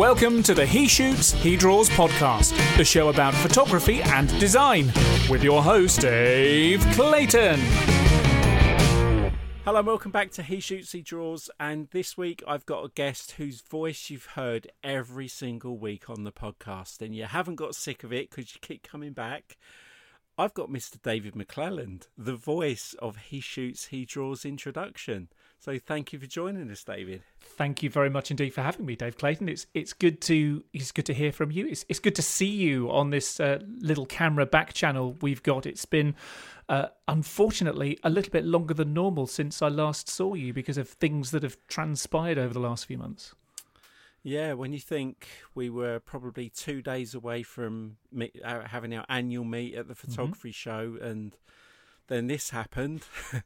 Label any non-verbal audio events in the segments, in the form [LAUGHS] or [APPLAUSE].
Welcome to the He Shoots, He Draws podcast, the show about photography and design, with your host, Dave Clayton. Hello, and welcome back to He Shoots, He Draws. And this week I've got a guest whose voice you've heard every single week on the podcast, and you haven't got sick of it because you keep coming back. I've got Mr. David McClelland, the voice of He Shoots, He Draws introduction. So thank you for joining us, David. Thank you very much indeed for having me, Dave Clayton. It's it's good to it's good to hear from you. It's it's good to see you on this uh, little camera back channel we've got. It's been uh, unfortunately a little bit longer than normal since I last saw you because of things that have transpired over the last few months. Yeah, when you think we were probably two days away from uh, having our annual meet at the Mm-hmm. photography show, and then this happened, [LAUGHS]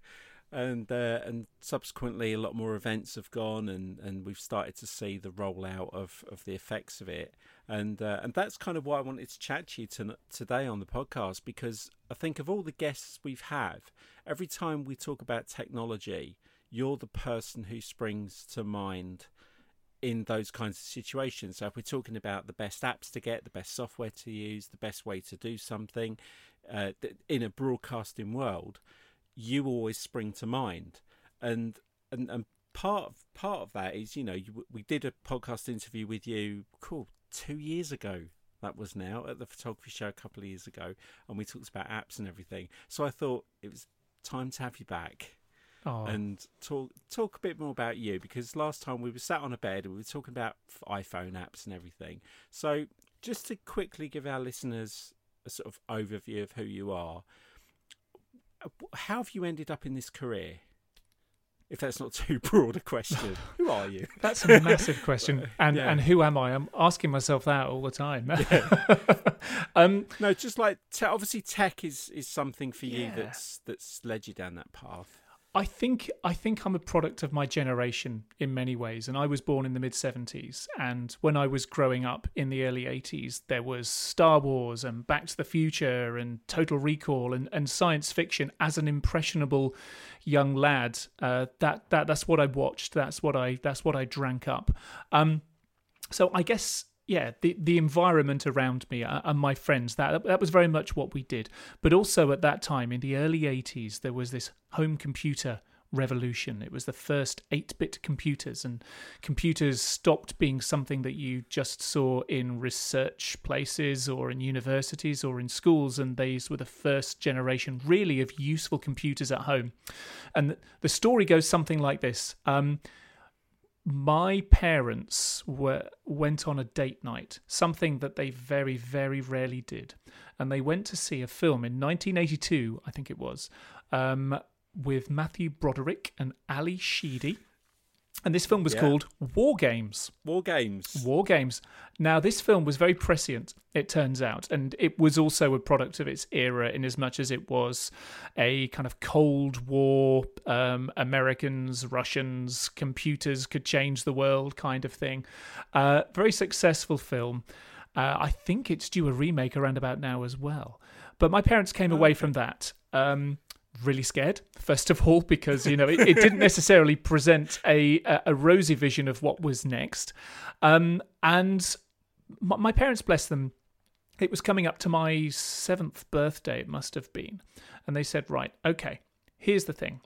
and uh, and subsequently a lot more events have gone, and, and we've started to see the rollout of, of the effects of it, and uh, and that's kind of why I wanted to chat to you to, today on the podcast because I think of all the guests we've had, every time we talk about technology, you're the person who springs to mind in those kinds of situations. So if we're talking about the best apps to get, the best software to use, the best way to do something uh, in a broadcasting world, you always spring to mind. And and and part of, part of that is you know you, we did a podcast interview with you, cool, two years ago. That was now at the photography show a couple of years ago, and we talked about apps and everything. So I thought it was time to have you back Oh, and talk talk a bit more about you because last time we were sat on a bed and we were talking about iPhone apps and everything. So just to quickly give our listeners a sort of overview of who you are, how have you ended up in this career? If that's not too [LAUGHS] broad a question, [LAUGHS] who are you? that's a massive question. [LAUGHS] And Yeah. and who am I? I'm asking myself that all the time. um, No, just like te- obviously tech is is something for you Yeah. that's that's led you down that path. I think I think I'm a product of my generation in many ways, and I was born in the mid '70s. And when I was growing up in the early '80s, there was Star Wars and Back to the Future and Total Recall and, and science fiction. As an impressionable young lad, uh, that that that's what I watched. That's what I that's what I drank up. Um, so I guess yeah, the the environment around me uh, and my friends that that was very much what we did. But also at that time in the early 80s there was this home computer revolution. It was the first 8-bit computers and computers stopped being something that you just saw in research places or in universities or in schools and these were the first generation really of useful computers at home. And the story goes something like this. Um, my parents were went on a date night, something that they very very rarely did, and they went to see a film in 1982, I think it was, um, with Matthew Broderick and Ally Sheedy, and this film was Yeah. called War Games. War games. War Games. Now, this film was very prescient, it turns out, and it was also a product of its era in as much as it was a kind of Cold War, um, Americans, Russians, computers could change the world kind of thing. Uh, very successful film. Uh, I think it's due a remake around about now as well. But my parents came away from that. Um, really scared first of all [LAUGHS] because you know it, it didn't necessarily present a, a rosy vision of what was next. Um and my, my parents bless them it was coming up to my seventh birthday it must have been. And they said right okay here's the thing.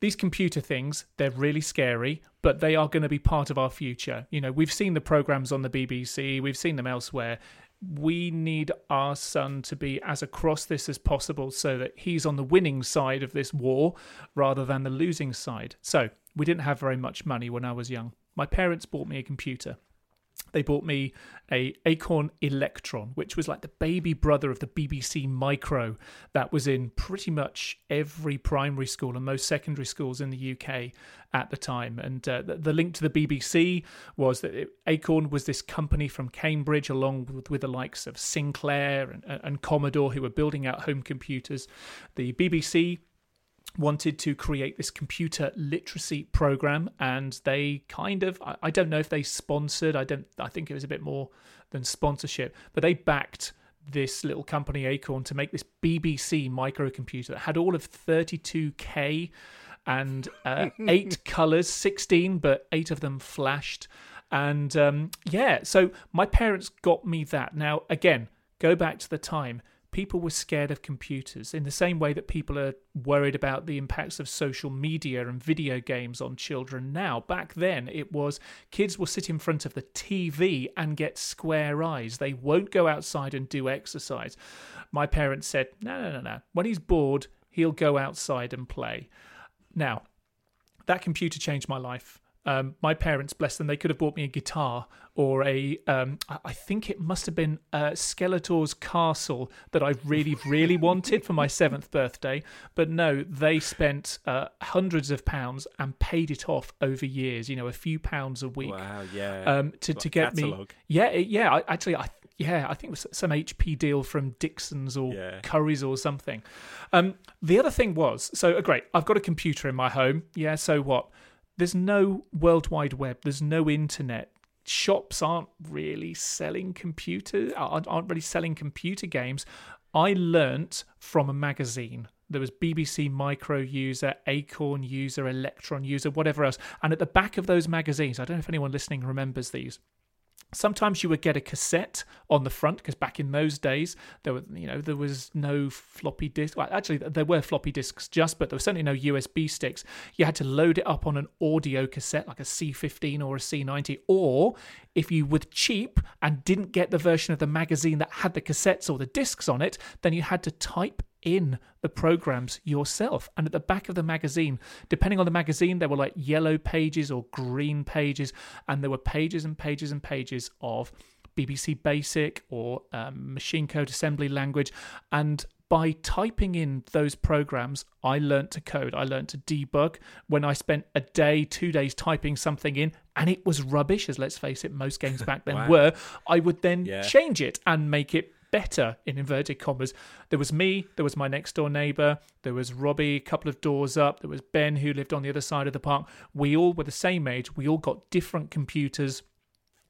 These computer things they're really scary but they are going to be part of our future. You know we've seen the programs on the bbc we've seen them elsewhere we need our son to be as across this as possible so that he's on the winning side of this war rather than the losing side. So we didn't have very much money when i was young. My parents bought me a computer they bought me a Acorn Electron, which was like the baby brother of the BBC Micro that was in pretty much every primary school and most secondary schools in the UK at the time. And uh, the, the link to the BBC was that it, Acorn was this company from Cambridge, along with, with the likes of Sinclair and, and Commodore, who were building out home computers. The BBC wanted to create this computer literacy program and they kind of I, I don't know if they sponsored i don't i think it was a bit more than sponsorship but they backed this little company acorn to make this bbc microcomputer that had all of 32k and uh, [LAUGHS] eight colors 16 but eight of them flashed And um, yeah, so my parents got me that. Now, again, go back to the time people were scared of computers in the same way that people are worried about the impacts of social media and video games on children now. Back then, it was kids will sit in front of the TV and get square eyes. They won't go outside and do exercise. My parents said, no, no, no, no. When he's bored, he'll go outside and play. Now, that computer changed my life. Um, my parents, bless them, they could have bought me a guitar or a. Um, I think it must have been uh, Skeletor's Castle that I really, really [LAUGHS] wanted for my seventh birthday. But no, they spent uh, hundreds of pounds and paid it off over years. You know, a few pounds a week. Wow, yeah. Um, to to get catalogue. me. Yeah, yeah. I, actually, I yeah, I think it was some HP deal from Dixon's or Yeah. Curry's or something. Um, the other thing was, so uh, great, I've got a computer in my home. Yeah, so what? There's no World Wide Web. There's no internet. Shops aren't really selling computers. Aren't, aren't really selling computer games. I learnt from a magazine. There was BBC Micro User, Acorn User, Electron User, whatever else. And at the back of those magazines, I don't know if anyone listening remembers these. Sometimes you would get a cassette on the front because back in those days there were, you know, there was no floppy disk. Well, actually, there were floppy disks just, but there were certainly no USB sticks. You had to load it up on an audio cassette like a C15 or a C90, or if you were cheap and didn't get the version of the magazine that had the cassettes or the discs on it, then you had to type in the programs yourself. And at the back of the magazine, depending on the magazine, there were like yellow pages or green pages, and there were pages and pages and pages of BBC Basic or um, machine code assembly language. And by typing in those programs, I learnt to code. I learnt to debug. When I spent a day, two days typing something in, and it was rubbish, as let's face it, most games back [LAUGHS] then Wow. were, I would then Yeah. change it and make it better in inverted commas. There was me, there was my next door neighbor, there was Robbie a couple of doors up, there was Ben who lived on the other side of the park. We all were the same age, we all got different computers.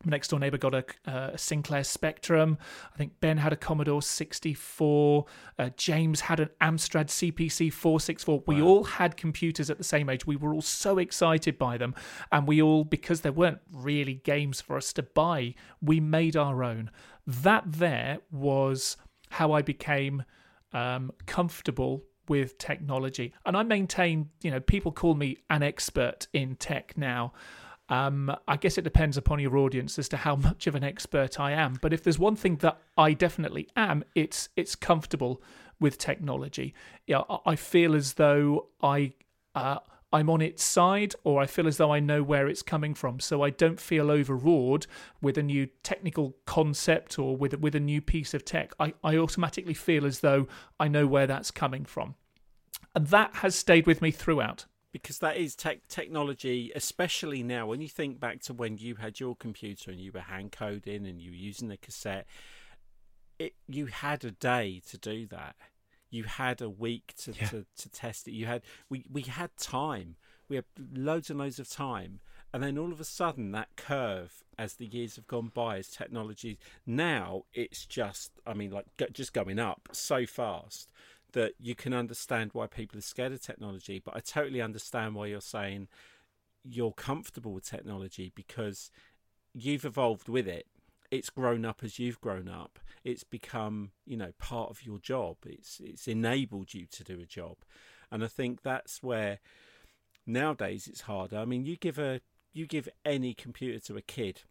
My next door neighbor got a, uh, Sinclair Spectrum. I think Ben had a Commodore 64. Uh, James had an Amstrad CPC 464. We all had computers at the same age. We were all so excited by them. And we all, because there weren't really games for us to buy, we made our own. That there was how I became um, comfortable with technology. And I maintain, you know, people call me an expert in tech now. Um, I guess it depends upon your audience as to how much of an expert I am. But if there's one thing that I definitely am, it's it's comfortable with technology. Yeah, I- feel as though I uh, I'm on its side, or I feel as though I know where it's coming from. So I don't feel overawed with a new technical concept or with with a new piece of tech. I, I automatically feel as though I know where that's coming from, and that has stayed with me throughout. Because that is tech technology, especially now. When you think back to when you had your computer and you were hand coding and you were using the cassette, it you had a day to do that. You had a week to, Yeah. to, to test it. You had we we had time. We had loads and loads of time, and then all of a sudden that curve, as the years have gone by, as technology now it's just I mean like just going up so fast that you can understand why people are scared of technology. But I totally understand why you're saying you're comfortable with technology because you've evolved with it. It's grown up as you've grown up. It's become, you know, part of your job. It's it's enabled you to do a job. And I think that's where nowadays it's harder. I mean, you give a you give any computer to a kid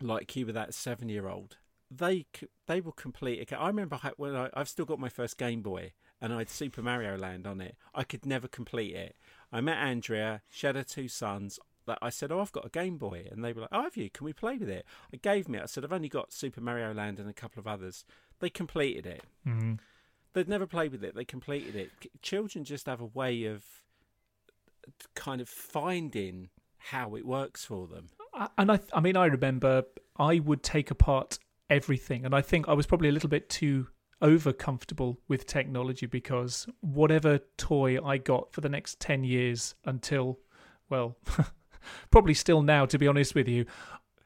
like you with that seven year old, they c- they will complete. I remember when I, I've still got my first Game Boy and I had Super Mario Land on it. I could never complete it. I met Andrea. She had her two sons. That I said, "Oh, I've got a Game Boy," and they were like, "Oh, have you? Can we play with it?" I gave me. I said, "I've only got Super Mario Land and a couple of others." They completed it. Mm. They'd never played with it. They completed it. Children just have a way of kind of finding how it works for them. And I, I mean, I remember I would take apart everything, and I think I was probably a little bit too over comfortable with technology because whatever toy I got for the next 10 years until, well, [LAUGHS] probably still now, to be honest with you,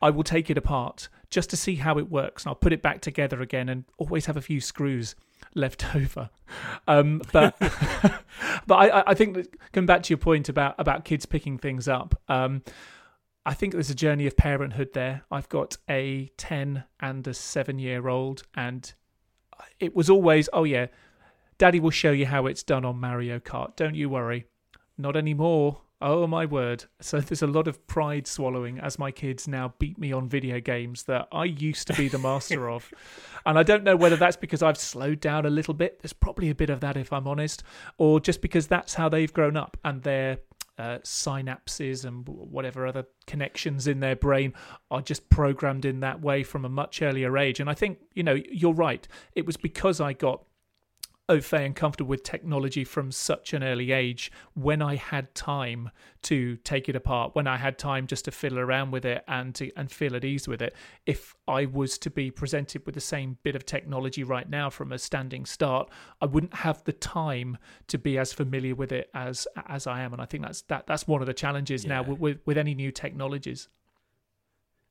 I will take it apart just to see how it works, and I'll put it back together again, and always have a few screws left [LAUGHS] over. Um, but [LAUGHS] but I, I- think that going back to your point about about kids picking things up. Um, I think there's a journey of parenthood there. I've got a 10 and a 7 year old, and it was always, oh, yeah, daddy will show you how it's done on Mario Kart. Don't you worry. Not anymore. Oh my word. So there's a lot of pride swallowing as my kids now beat me on video games that I used to be the master [LAUGHS] of. And I don't know whether that's because I've slowed down a little bit. There's probably a bit of that if I'm honest, or just because that's how they've grown up and their uh, synapses and whatever other connections in their brain are just programmed in that way from a much earlier age. And I think, you know, you're right. It was because I got au fait and comfortable with technology from such an early age when I had time to take it apart, when I had time just to fiddle around with it and to, and feel at ease with it. If I was to be presented with the same bit of technology right now from a standing start, I wouldn't have the time to be as familiar with it as as I am. And I think that's that that's one of the challenges yeah. now with with any new technologies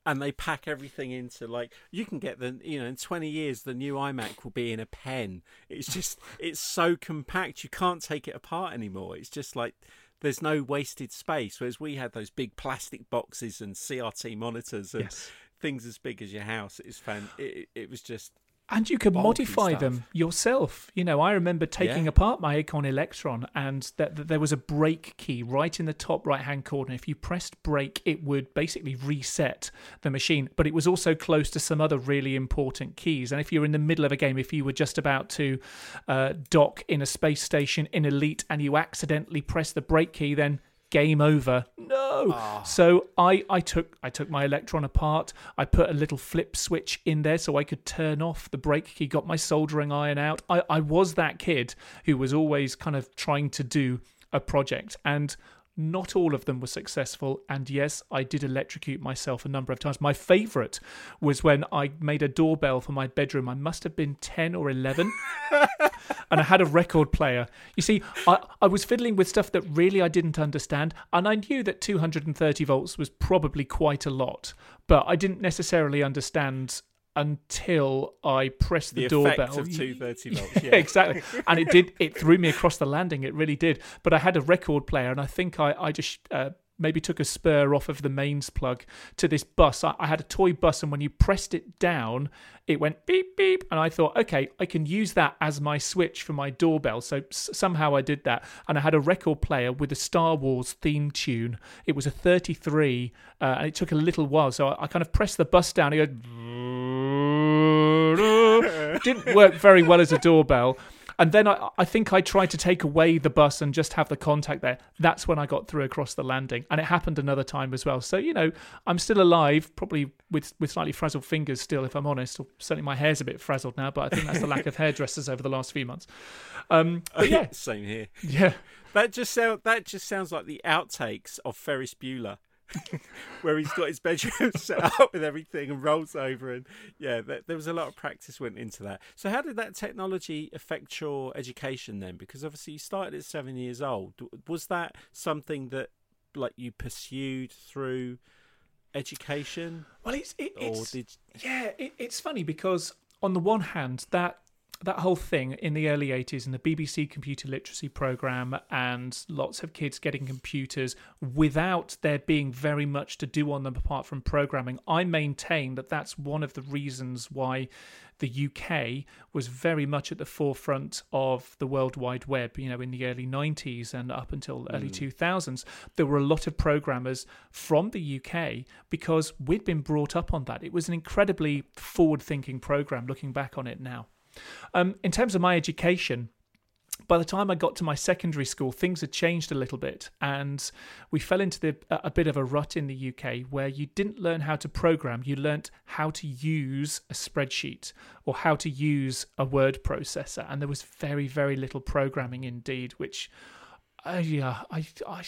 and they pack everything into like you can get the you know in 20 years the new iMac will be in a pen. It's just it's so compact you can't take it apart anymore. It's just like there's no wasted space. Whereas we had those big plastic boxes and CRT monitors and yes. things as big as your house. It was fan. It, it was just and you could modify stuff. them yourself. You know, I remember taking yeah. apart my Acorn Electron, and that, that there was a break key right in the top right hand corner. If you pressed break, it would basically reset the machine. But it was also close to some other really important keys. And if you're in the middle of a game, if you were just about to uh, dock in a space station in Elite and you accidentally press the break key, then game over. No. Oh. So I, I took I took my Electron apart. I put a little flip switch in there so I could turn off the break key. Got my soldering iron out. I, I was that kid who was always kind of trying to do a project and not all of them were successful, and yes, I did electrocute myself a number of times. My favourite was when I made a doorbell for my bedroom. I must have been 10 or 11, [LAUGHS] and I had a record player. You see, I, I was fiddling with stuff that really I didn't understand, and I knew that 230 volts was probably quite a lot, but I didn't necessarily understand until I pressed the, the doorbell. of 230 [LAUGHS] volts. Yeah. [LAUGHS] exactly. And it did. It threw me across the landing. It really did. But I had a record player, and I think I I just. Uh, maybe took a spur off of the mains plug to this bus. I, I, had a toy bus, and when you pressed it down, it went beep beep, and I thought, okay, I can use that as my switch for my doorbell. So s- somehow I did that, and I had a record player with a Star Wars theme tune. It was a 33, uh, and it took a little while. So I, I kind of pressed the bus down. It goes didn't work very well as a doorbell. And then I, I think I tried to take away the bus and just have the contact there. That's when I got through across the landing. And it happened another time as well. So, you know, I'm still alive, probably with, with slightly frazzled fingers still, if I'm honest. Or certainly my hair's a bit frazzled now, but I think that's the lack of hairdressers over the last few months. Um, but [LAUGHS] yeah. Same here. Yeah. That just sound that just sounds like the outtakes of Ferris Bueller. [LAUGHS] where he's got his bedroom [LAUGHS] set up with everything and rolls over and yeah there was a lot of practice went into that. So how did that technology affect your education then? Because obviously you started at seven years old. Was that something that like you pursued through education? Well it's it, it's did... yeah it, it's funny because on the one hand that that whole thing in the early 80s and the BBC computer literacy program and lots of kids getting computers without there being very much to do on them apart from programming, I maintain that that's one of the reasons why the UK was very much at the forefront of the World Wide Web, you know, in the early 90s and up until early 2000s. Hmm. There were a lot of programmers from the UK because we'd been brought up on that. It was an incredibly forward thinking program looking back on it now. Um, in terms of my education, by the time I got to my secondary school, things had changed a little bit, and we fell into the, a bit of a rut in the UK where you didn't learn how to program, you learnt how to use a spreadsheet or how to use a word processor, and there was very, very little programming indeed, which. Uh, yeah, I, I,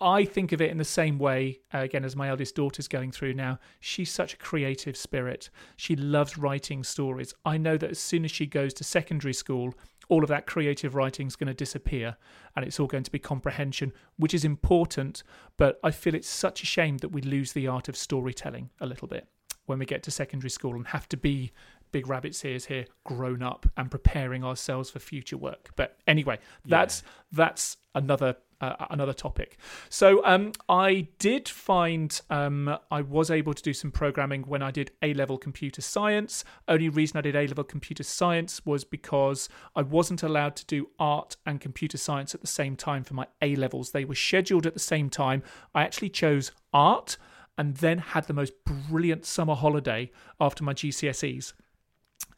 I think of it in the same way, uh, again, as my eldest daughter's going through now. She's such a creative spirit. She loves writing stories. I know that as soon as she goes to secondary school, all of that creative writing is going to disappear and it's all going to be comprehension, which is important. But I feel it's such a shame that we lose the art of storytelling a little bit when we get to secondary school and have to be big rabbit's ears here grown up and preparing ourselves for future work but anyway that's yeah. that's another uh, another topic. So um, I did find um, I was able to do some programming when I did A level computer science. Only reason I did A level computer science was because I wasn't allowed to do art and computer science at the same time for my A levels. They were scheduled at the same time. I actually chose art and then had the most brilliant summer holiday after my GCSEs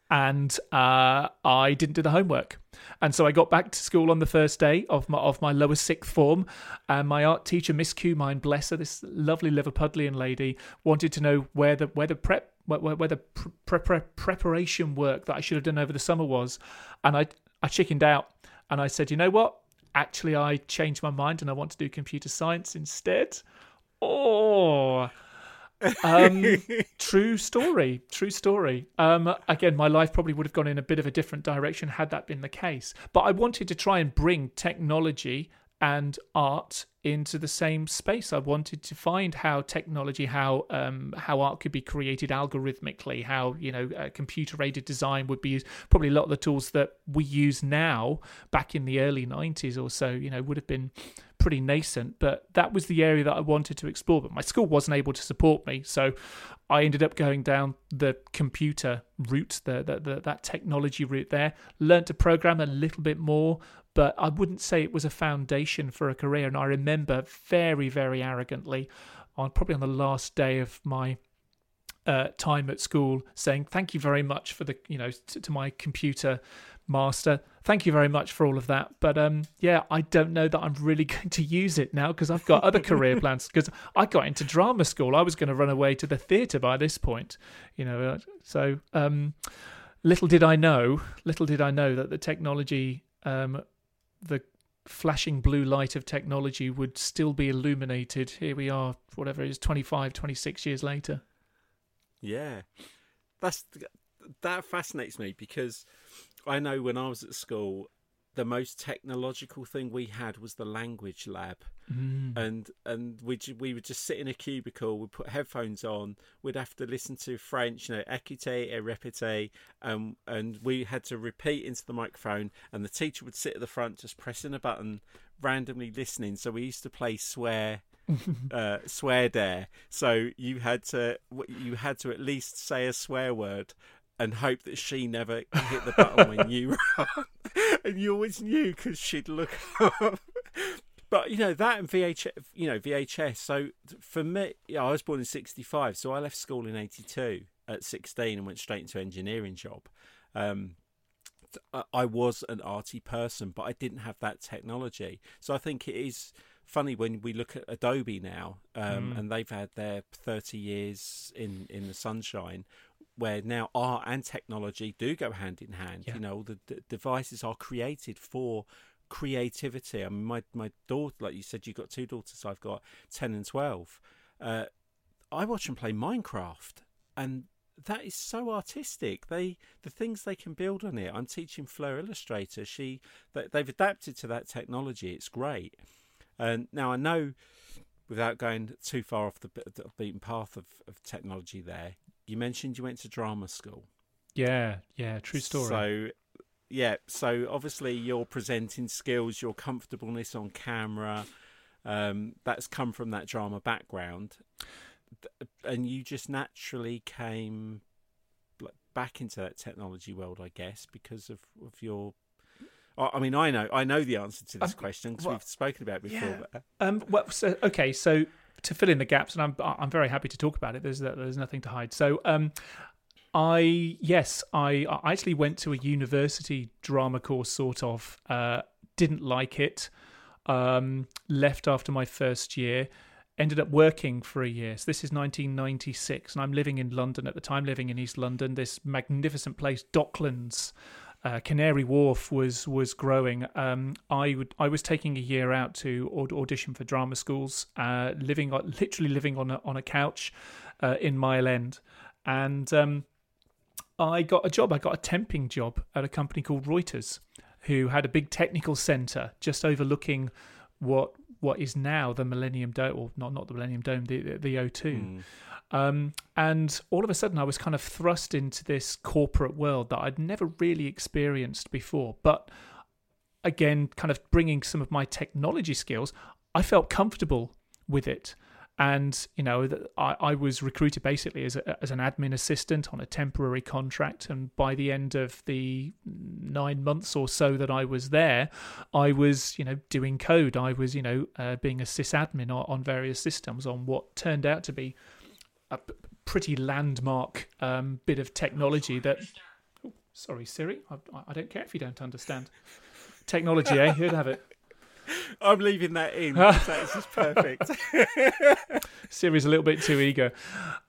and uh, I didn't do the homework. And so I got back to school on the first day of my of my lower sixth form, and my art teacher, Miss Q, Cumine, bless her, this lovely Liverpudlian lady, wanted to know where the where the prep where, where the pre- pre- preparation work that I should have done over the summer was, and I I chickened out, and I said, you know what? Actually, I changed my mind, and I want to do computer science instead. Oh, um, [LAUGHS] true story. True story. Um, again, my life probably would have gone in a bit of a different direction had that been the case. But I wanted to try and bring technology and art into the same space. I wanted to find how technology, how um, how art could be created algorithmically, how you know uh, computer aided design would be used. Probably a lot of the tools that we use now, back in the early '90s or so, you know, would have been pretty nascent, but that was the area that I wanted to explore. But my school wasn't able to support me, so I ended up going down the computer route, the, the, the that technology route there. Learned to program a little bit more, but I wouldn't say it was a foundation for a career. And I remember very, very arrogantly, on probably on the last day of my uh, time at school, saying thank you very much for the you know to, to my computer master. Thank you very much for all of that. But um, yeah, I don't know that I'm really [LAUGHS] going to use it now because I've got other career [LAUGHS] plans. Because I got into drama school, I was going to run away to the theatre by this point, you know. Uh, so um, little did I know, little did I know that the technology, um, the flashing blue light of technology would still be illuminated. Here we are, whatever it is, 25, 26 years later. Yeah, that's that fascinates me because I know when I was at school, the most technological thing we had was the language lab, mm. and and we we would just sit in a cubicle. We'd put headphones on. We'd have to listen to French, you know, écoutez et répétez, um, and we had to repeat into the microphone. And the teacher would sit at the front, just pressing a button, randomly listening. So we used to play swear. [LAUGHS] uh, swear dare. So you had to you had to at least say a swear word and hope that she never hit the button when you run. [LAUGHS] and you always knew because she'd look [LAUGHS] up. But you know that and VHS, you know VHS. So for me, yeah, I was born in '65, so I left school in '82 at 16 and went straight into engineering job. Um, I was an arty person, but I didn't have that technology. So I think it is funny when we look at Adobe now, um, mm. and they've had their 30 years in in the sunshine where now art and technology do go hand in hand. Yeah. You know, the, the, devices are created for creativity. I mean, my my daughter, like you said, you've got two daughters. I've got ten and twelve. Uh, I watch them play Minecraft, and that is so artistic. They the things they can build on it. I'm teaching Fleur Illustrator. She they've adapted to that technology. It's great. And now I know, without going too far off the, the beaten path of, of technology, there you mentioned you went to drama school. Yeah, yeah, true story. So, yeah, so obviously your presenting skills, your comfortableness on camera, um, that's come from that drama background, and you just naturally came back into that technology world, I guess, because of, of your I mean, I know, I know the answer to this um, question because well, we've spoken about it before. Yeah. But... Um, well, so okay, so to fill in the gaps, and I'm I'm very happy to talk about it. There's there's nothing to hide. So um, I yes, I I actually went to a university drama course, sort of. Uh, didn't like it. Um, left after my first year. Ended up working for a year. So this is 1996, and I'm living in London at the time, living in East London. This magnificent place, Docklands uh, Canary Wharf was was growing. Um, I would I was taking a year out to audition for drama schools, uh, living literally living on a on a couch uh, in Mile End, and um, I got a job. I got a temping job at a company called Reuters, who had a big technical centre just overlooking what what is now the Millennium Dome, or not not the Millennium Dome, the the, the O2. Mm. Um, and all of a sudden, I was kind of thrust into this corporate world that I'd never really experienced before. But again, kind of bringing some of my technology skills, I felt comfortable with it and you know I, I was recruited basically as, a, as an admin assistant on a temporary contract. And by the end of the nine months or so that i was there i was you know doing code. I was you know uh, being a sysadmin on, on various systems on what turned out to be a p- pretty landmark um, bit of technology that oh, sorry siri. I, I don't care if you don't understand. Technology eh? You'd have it [LAUGHS] I'm leaving that in. [LAUGHS] That's just perfect. [LAUGHS] Siri's a little bit too eager.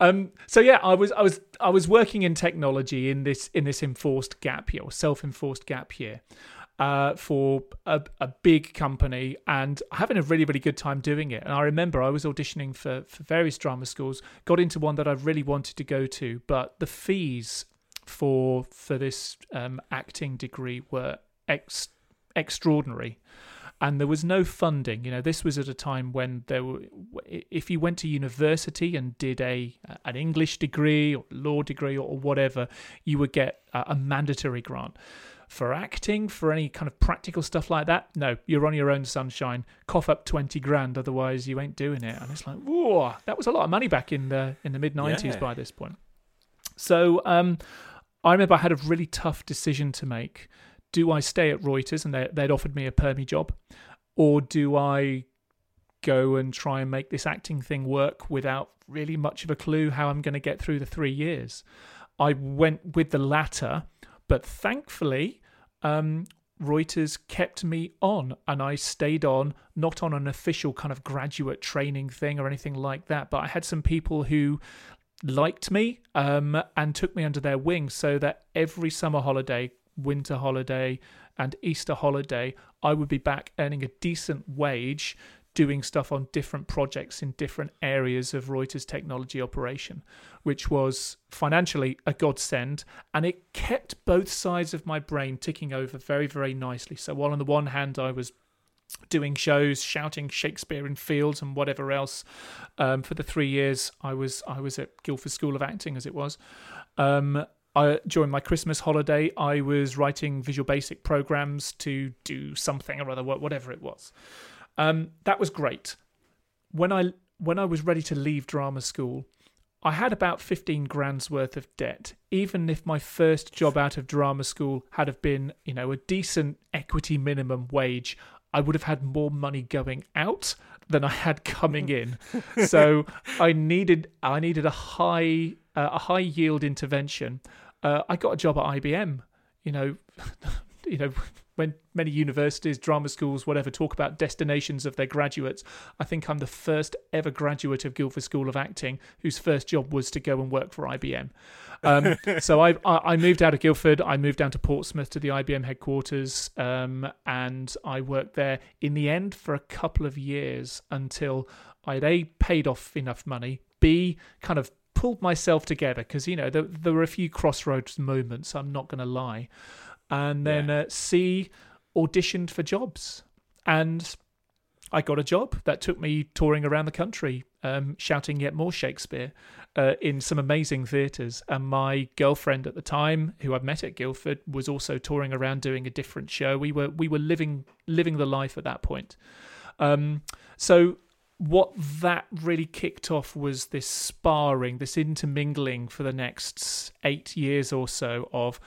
Um, so yeah, I was I was I was working in technology in this in this enforced gap year or self-enforced gap year. Uh, for a, a big company and having a really, really good time doing it. And I remember I was auditioning for, for various drama schools, got into one that I really wanted to go to, but the fees for for this um, acting degree were ex- extraordinary and there was no funding. You know, this was at a time when there were, if you went to university and did a an English degree or law degree or whatever, you would get a, mandatory grant. For acting, for any kind of practical stuff like that, no, you're on your own sunshine. Cough up twenty grand, otherwise you ain't doing it. And it's like, whoa, that was a lot of money back in the in the mid nineties yeah. by this point. So um, I remember I had a really tough decision to make do I stay at Reuters and they, would offered me a permy job, or do I go and try and make this acting thing work without really much of a clue how I'm going to get through the three years? I went with the latter, but thankfully, um, Reuters kept me on and I stayed on, not on an official kind of graduate training thing or anything like that, but I had some people who liked me um, and took me under their wing so that every summer holiday winter holiday and Easter holiday, I would be back earning a decent wage doing stuff on different projects in different areas of Reuters technology operation, which was financially a godsend. And it kept both sides of my brain ticking over very, very nicely. So, while on the one hand, I was doing shows, shouting Shakespeare in fields and whatever else. Um, for the three years I was I was at Guildford School of Acting, as it was. Um, I, during my Christmas holiday, I was writing Visual Basic programs to do something or other, whatever it was. Um, that was great. When I when I was ready to leave drama school, I had about fifteen grand's worth of debt. Even if my first job out of drama school had have been, you know, a decent equity minimum wage, I would have had more money going out than I had coming in. [LAUGHS] so I needed I needed a high uh, a high yield intervention. Uh, I got a job at IBM. You know, [LAUGHS] you know when many universities, drama schools, whatever, talk about destinations of their graduates. I think I'm the first ever graduate of Guildford School of Acting whose first job was to go and work for IBM. Um, [LAUGHS] so I, I moved out of Guildford. I moved down to Portsmouth to the IBM headquarters, um, and I worked there in the end for a couple of years until I'd a paid off enough money, b kind of pulled myself together because you know there, there were a few crossroads moments. I'm not going to lie and then yeah. uh, C auditioned for jobs, and I got a job that took me touring around the country, um, shouting yet more Shakespeare uh, in some amazing theatres. And my girlfriend at the time, who I'd met at Guildford, was also touring around doing a different show. We were we were living living the life at that point. Um, so what that really kicked off was this sparring, this intermingling for the next eight years or so of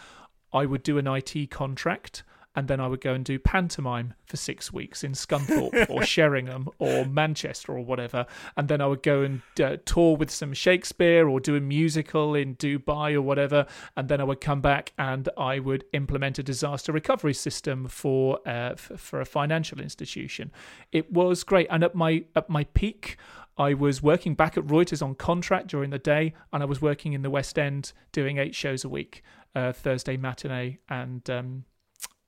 I would do an IT contract and then I would go and do pantomime for six weeks in Scunthorpe [LAUGHS] or Sheringham or Manchester or whatever. And then I would go and uh, tour with some Shakespeare or do a musical in Dubai or whatever. And then I would come back and I would implement a disaster recovery system for uh, f- for a financial institution. It was great. And at my at my peak, I was working back at Reuters on contract during the day, and I was working in the West End doing eight shows a week uh, Thursday matinee and um,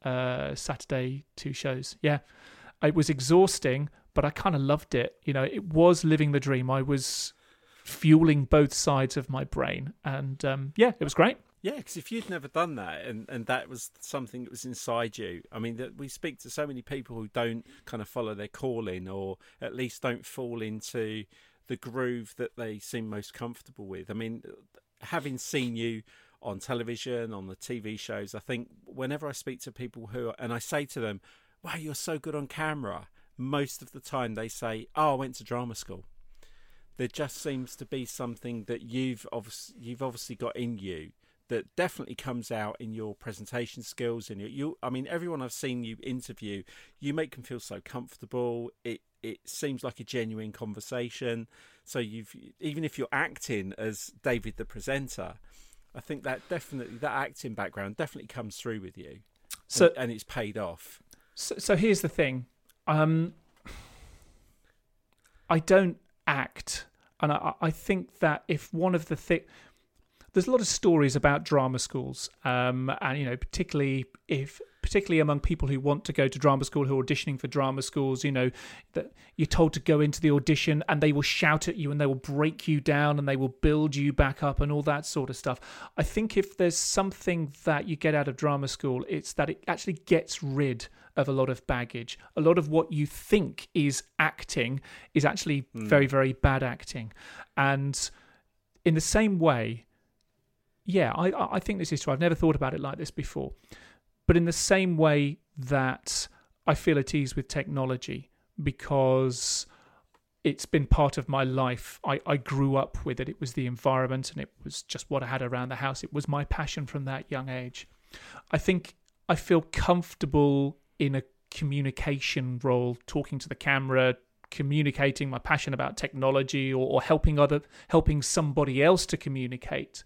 uh, Saturday two shows. Yeah, it was exhausting, but I kind of loved it. You know, it was living the dream. I was fueling both sides of my brain, and um, yeah, it was great. Yeah, because if you'd never done that, and, and that was something that was inside you, I mean, that we speak to so many people who don't kind of follow their calling, or at least don't fall into the groove that they seem most comfortable with. I mean, having seen you on television, on the TV shows. I think whenever I speak to people who, are, and I say to them, wow, you're so good on camera. Most of the time they say, oh, I went to drama school. There just seems to be something that you've obviously, you've obviously got in you that definitely comes out in your presentation skills and you, you I mean everyone I've seen you interview you make them feel so comfortable it it seems like a genuine conversation so you've even if you're acting as David the presenter I think that definitely that acting background definitely comes through with you. So and, and it's paid off. So, so here's the thing. Um I don't act and I, I think that if one of the things there's a lot of stories about drama schools, um, and you know, particularly if particularly among people who want to go to drama school, who are auditioning for drama schools, you know, that you're told to go into the audition and they will shout at you and they will break you down and they will build you back up and all that sort of stuff. I think if there's something that you get out of drama school, it's that it actually gets rid of a lot of baggage. A lot of what you think is acting is actually mm. very, very bad acting. And in the same way, yeah, I, I think this is true. I've never thought about it like this before. But in the same way that I feel at ease with technology because it's been part of my life. I, I grew up with it. It was the environment and it was just what I had around the house. It was my passion from that young age. I think I feel comfortable in a communication role, talking to the camera, communicating my passion about technology or, or helping other helping somebody else to communicate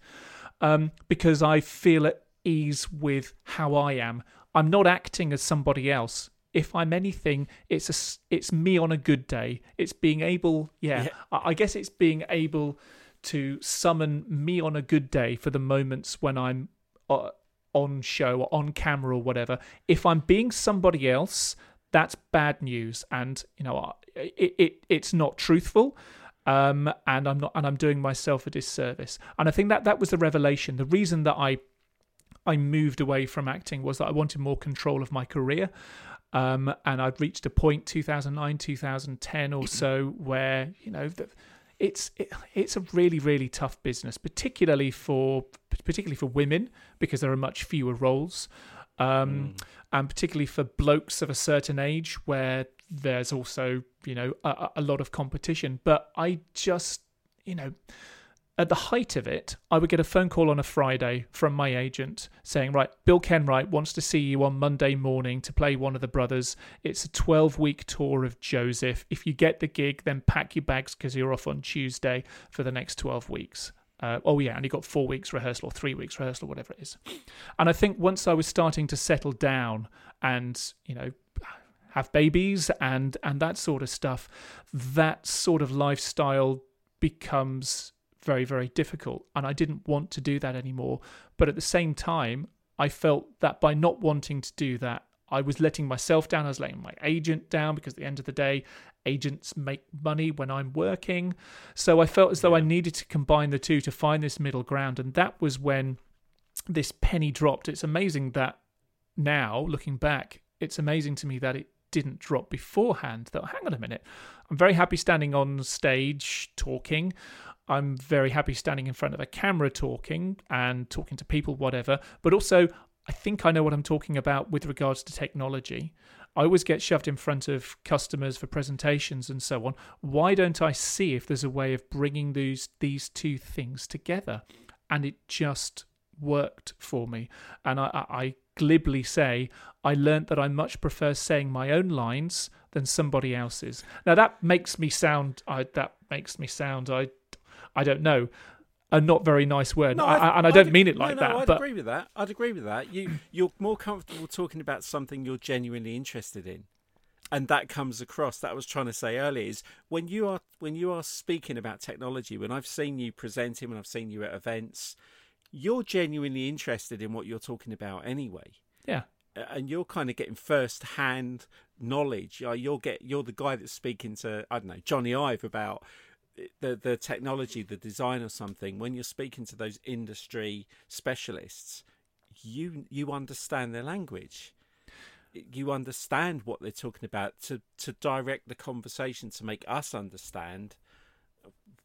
um, because I feel at ease with how I am. I'm not acting as somebody else. If I'm anything, it's a, it's me on a good day. It's being able, yeah, yeah. I, I guess it's being able to summon me on a good day for the moments when I'm uh, on show or on camera or whatever. If I'm being somebody else, that's bad news, and you know, it, it it's not truthful um, and I'm not, and I'm doing myself a disservice. And I think that that was the revelation. The reason that I I moved away from acting was that I wanted more control of my career. Um, and I'd reached a point 2009, 2010 or so where you know the, it's it, it's a really really tough business, particularly for particularly for women because there are much fewer roles, um, mm. and particularly for blokes of a certain age where there's also you know a, a lot of competition. But I just you know at the height of it, I would get a phone call on a Friday from my agent saying, Right, Bill Kenwright wants to see you on Monday morning to play one of the brothers. It's a 12 week tour of Joseph. If you get the gig, then pack your bags because you're off on Tuesday for the next 12 weeks. Uh, oh, yeah, and he got four weeks rehearsal or three weeks rehearsal, whatever it is. And I think once I was starting to settle down and, you know, have babies and and that sort of stuff that sort of lifestyle becomes very very difficult and I didn't want to do that anymore but at the same time I felt that by not wanting to do that I was letting myself down I was letting my agent down because at the end of the day agents make money when I'm working so I felt as though I needed to combine the two to find this middle ground and that was when this penny dropped it's amazing that now looking back it's amazing to me that it didn't drop beforehand. Though, hang on a minute. I'm very happy standing on stage talking. I'm very happy standing in front of a camera talking and talking to people, whatever. But also, I think I know what I'm talking about with regards to technology. I always get shoved in front of customers for presentations and so on. Why don't I see if there's a way of bringing these these two things together? And it just worked for me. And I, I glibly say, I learnt that I much prefer saying my own lines than somebody else's. Now that makes me sound, I, that makes me sound, I, I don't know, a not very nice word, no, I, and I don't I'd, mean it like no, no, that. I'd but... agree with that. I'd agree with that. You, you're more comfortable talking about something you're genuinely interested in and that comes across that I was trying to say earlier is when you are when you are speaking about technology when I've seen you presenting when I've seen you at events you're genuinely interested in what you're talking about anyway. Yeah. And you're kind of getting first hand knowledge. You'll get you're the guy that's speaking to I don't know Jony Ive about the the technology, the design or something. When you're speaking to those industry specialists, you you understand their language. You understand what they're talking about to to direct the conversation to make us understand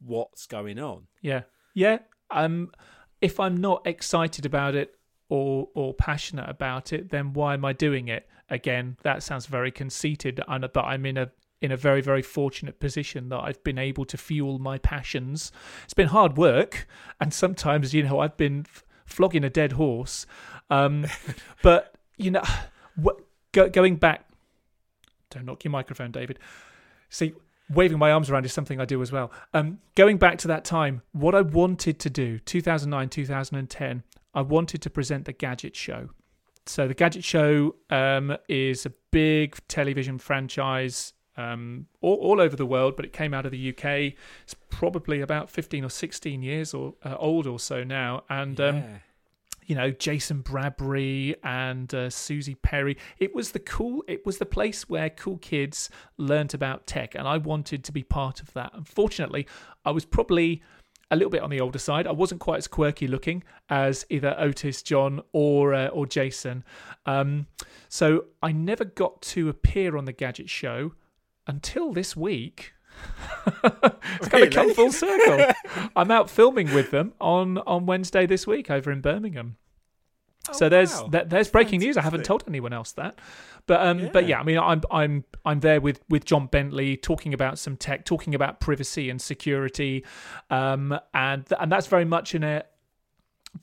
what's going on. Yeah, yeah. Um, if I'm not excited about it, or or passionate about it, then why am I doing it? Again, that sounds very conceited, but I'm in a in a very very fortunate position that I've been able to fuel my passions. It's been hard work, and sometimes you know I've been flogging a dead horse, um, [LAUGHS] but you know, what, go, going back. Don't knock your microphone, David. See, waving my arms around is something I do as well. Um, going back to that time, what I wanted to do, 2009, 2010, I wanted to present the Gadget Show. So the Gadget Show um, is a big television franchise um, all, all, over the world, but it came out of the UK. It's probably about 15 or 16 years or uh, old or so now. And um, you know Jason Bradbury and uh, Suzi Perry. It was the cool. It was the place where cool kids learnt about tech, and I wanted to be part of that. Unfortunately, I was probably a little bit on the older side. I wasn't quite as quirky looking as either Ortis, Jon, or uh, or Jason. Um, so I never got to appear on the Gadget Show until this week. [LAUGHS] it's kind of come full circle. [LAUGHS] I'm out filming with them on on Wednesday this week over in Birmingham. Oh, so there's wow. there's breaking Fantastic. news. I haven't told anyone else that, but um, yeah. but yeah, I mean, I'm I'm I'm there with with Jon Bentley talking about some tech, talking about privacy and security, um, and and that's very much in a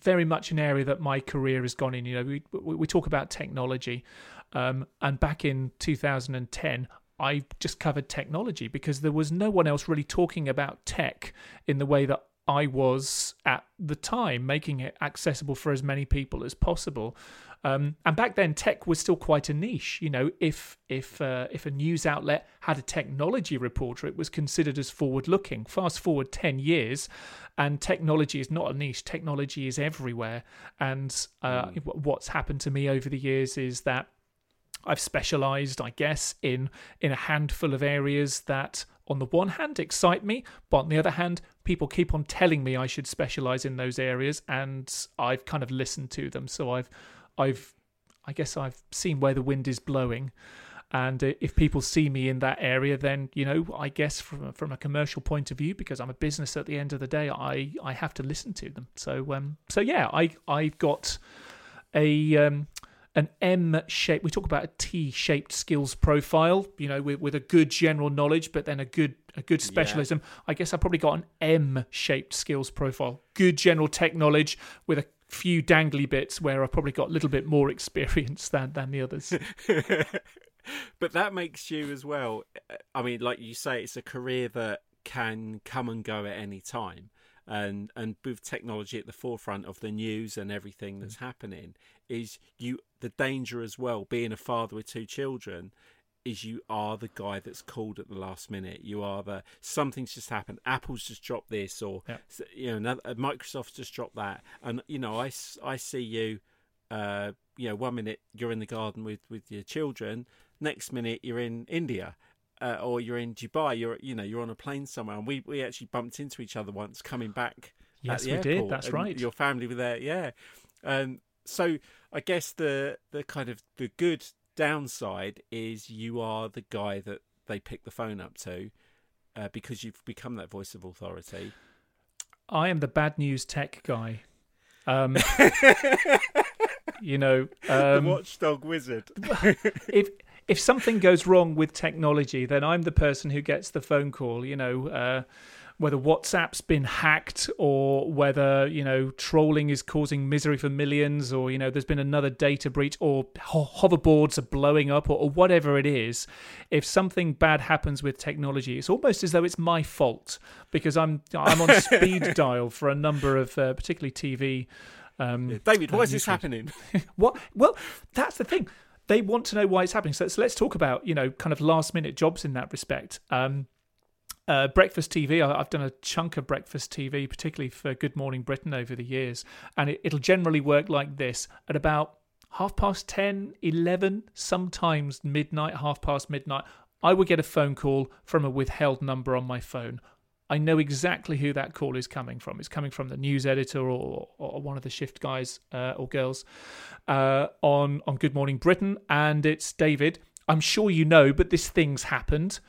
very much an area that my career has gone in. You know, we we, we talk about technology, um, and back in 2010, I just covered technology because there was no one else really talking about tech in the way that I was at the time, making it accessible for as many people as possible. Um, and back then, tech was still quite a niche. You know, if if uh, if a news outlet had a technology reporter, it was considered as forward-looking. Fast forward ten years, and technology is not a niche. Technology is everywhere. And uh, mm. what's happened to me over the years is that I've specialized, I guess, in in a handful of areas that on the one hand excite me, but on the other hand, people keep on telling me I should specialize in those areas and I've kind of listened to them. So I've I've I guess I've seen where the wind is blowing. And if people see me in that area, then you know, I guess from from a commercial point of view, because I'm a business at the end of the day, I I have to listen to them. So um, so yeah, I I've got a um, an M shape. We talk about a T shaped skills profile, you know, with, with a good general knowledge, but then a good a good specialism. Yeah. I guess I probably got an M shaped skills profile. Good general tech knowledge with a few dangly bits where I probably got a little bit more [LAUGHS] experience than than the others. [LAUGHS] but that makes you as well. I mean, like you say, it's a career that can come and go at any time and and with technology at the forefront of the news and everything that's mm. happening is you the danger as well being a father with two children is you are the guy that's called at the last minute you are the something's just happened apple's just dropped this or yeah. you know uh, microsoft's just dropped that and you know i, I see you uh you know one minute you're in the garden with with your children next minute you're in india uh, or you're in Dubai, you're you know you're on a plane somewhere, and we we actually bumped into each other once coming back. Yes, we airport, did. That's right. Your family were there, yeah. Um, so I guess the the kind of the good downside is you are the guy that they pick the phone up to uh, because you've become that voice of authority. I am the bad news tech guy. Um, [LAUGHS] you know, um, the watchdog wizard. [LAUGHS] if if something goes wrong with technology, then I'm the person who gets the phone call. You know, uh, whether WhatsApp's been hacked or whether you know trolling is causing misery for millions, or you know there's been another data breach, or ho- hoverboards are blowing up, or, or whatever it is. If something bad happens with technology, it's almost as though it's my fault because I'm I'm on [LAUGHS] speed dial for a number of uh, particularly TV. Um, yeah, David, why is this happening? [LAUGHS] what? Well, that's the thing they want to know why it's happening. So, so let's talk about you know kind of last minute jobs in that respect. Um, uh, breakfast TV. I've done a chunk of breakfast TV, particularly for Good Morning Britain over the years, and it, it'll generally work like this at about half past 10, 11, sometimes midnight, half past midnight. I would get a phone call from a withheld number on my phone. I know exactly who that call is coming from. It's coming from the news editor or, or one of the shift guys uh, or girls uh, on on Good Morning Britain, and it's David. I'm sure you know, but this thing's happened.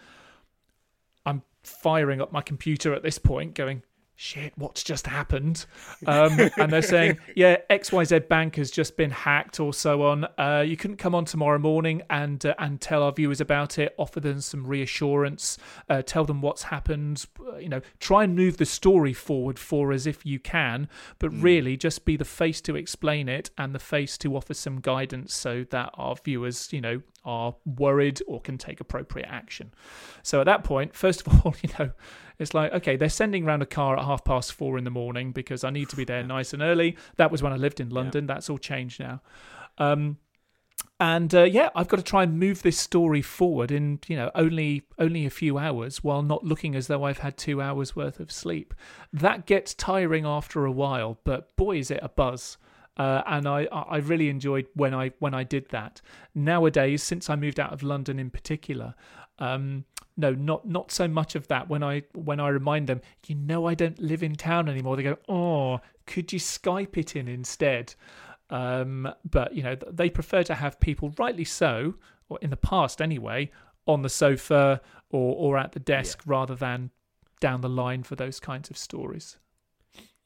Firing up my computer at this point, going, shit, what's just happened? Um, and they're saying, [LAUGHS] yeah, XYZ Bank has just been hacked or so on. Uh, you couldn't come on tomorrow morning and uh, and tell our viewers about it, offer them some reassurance, uh, tell them what's happened, uh, you know, try and move the story forward for us if you can, but mm. really just be the face to explain it and the face to offer some guidance so that our viewers, you know, are worried or can take appropriate action. So at that point, first of [LAUGHS] all, you know, it's like, okay, they're sending around a car at half past four in the morning because I need to be there [LAUGHS] nice and early. That was when I lived in London. Yeah. That's all changed now. Um, and uh, yeah, I've got to try and move this story forward in you know only only a few hours, while not looking as though I've had two hours worth of sleep. That gets tiring after a while, but boy, is it a buzz! Uh, and I, I really enjoyed when I when I did that. Nowadays, since I moved out of London in particular, um, no, not not so much of that. When I when I remind them, you know, I don't live in town anymore. They go, oh, could you Skype it in instead? Um, but you know, they prefer to have people, rightly so, or in the past anyway, on the sofa or or at the desk yeah. rather than down the line for those kinds of stories.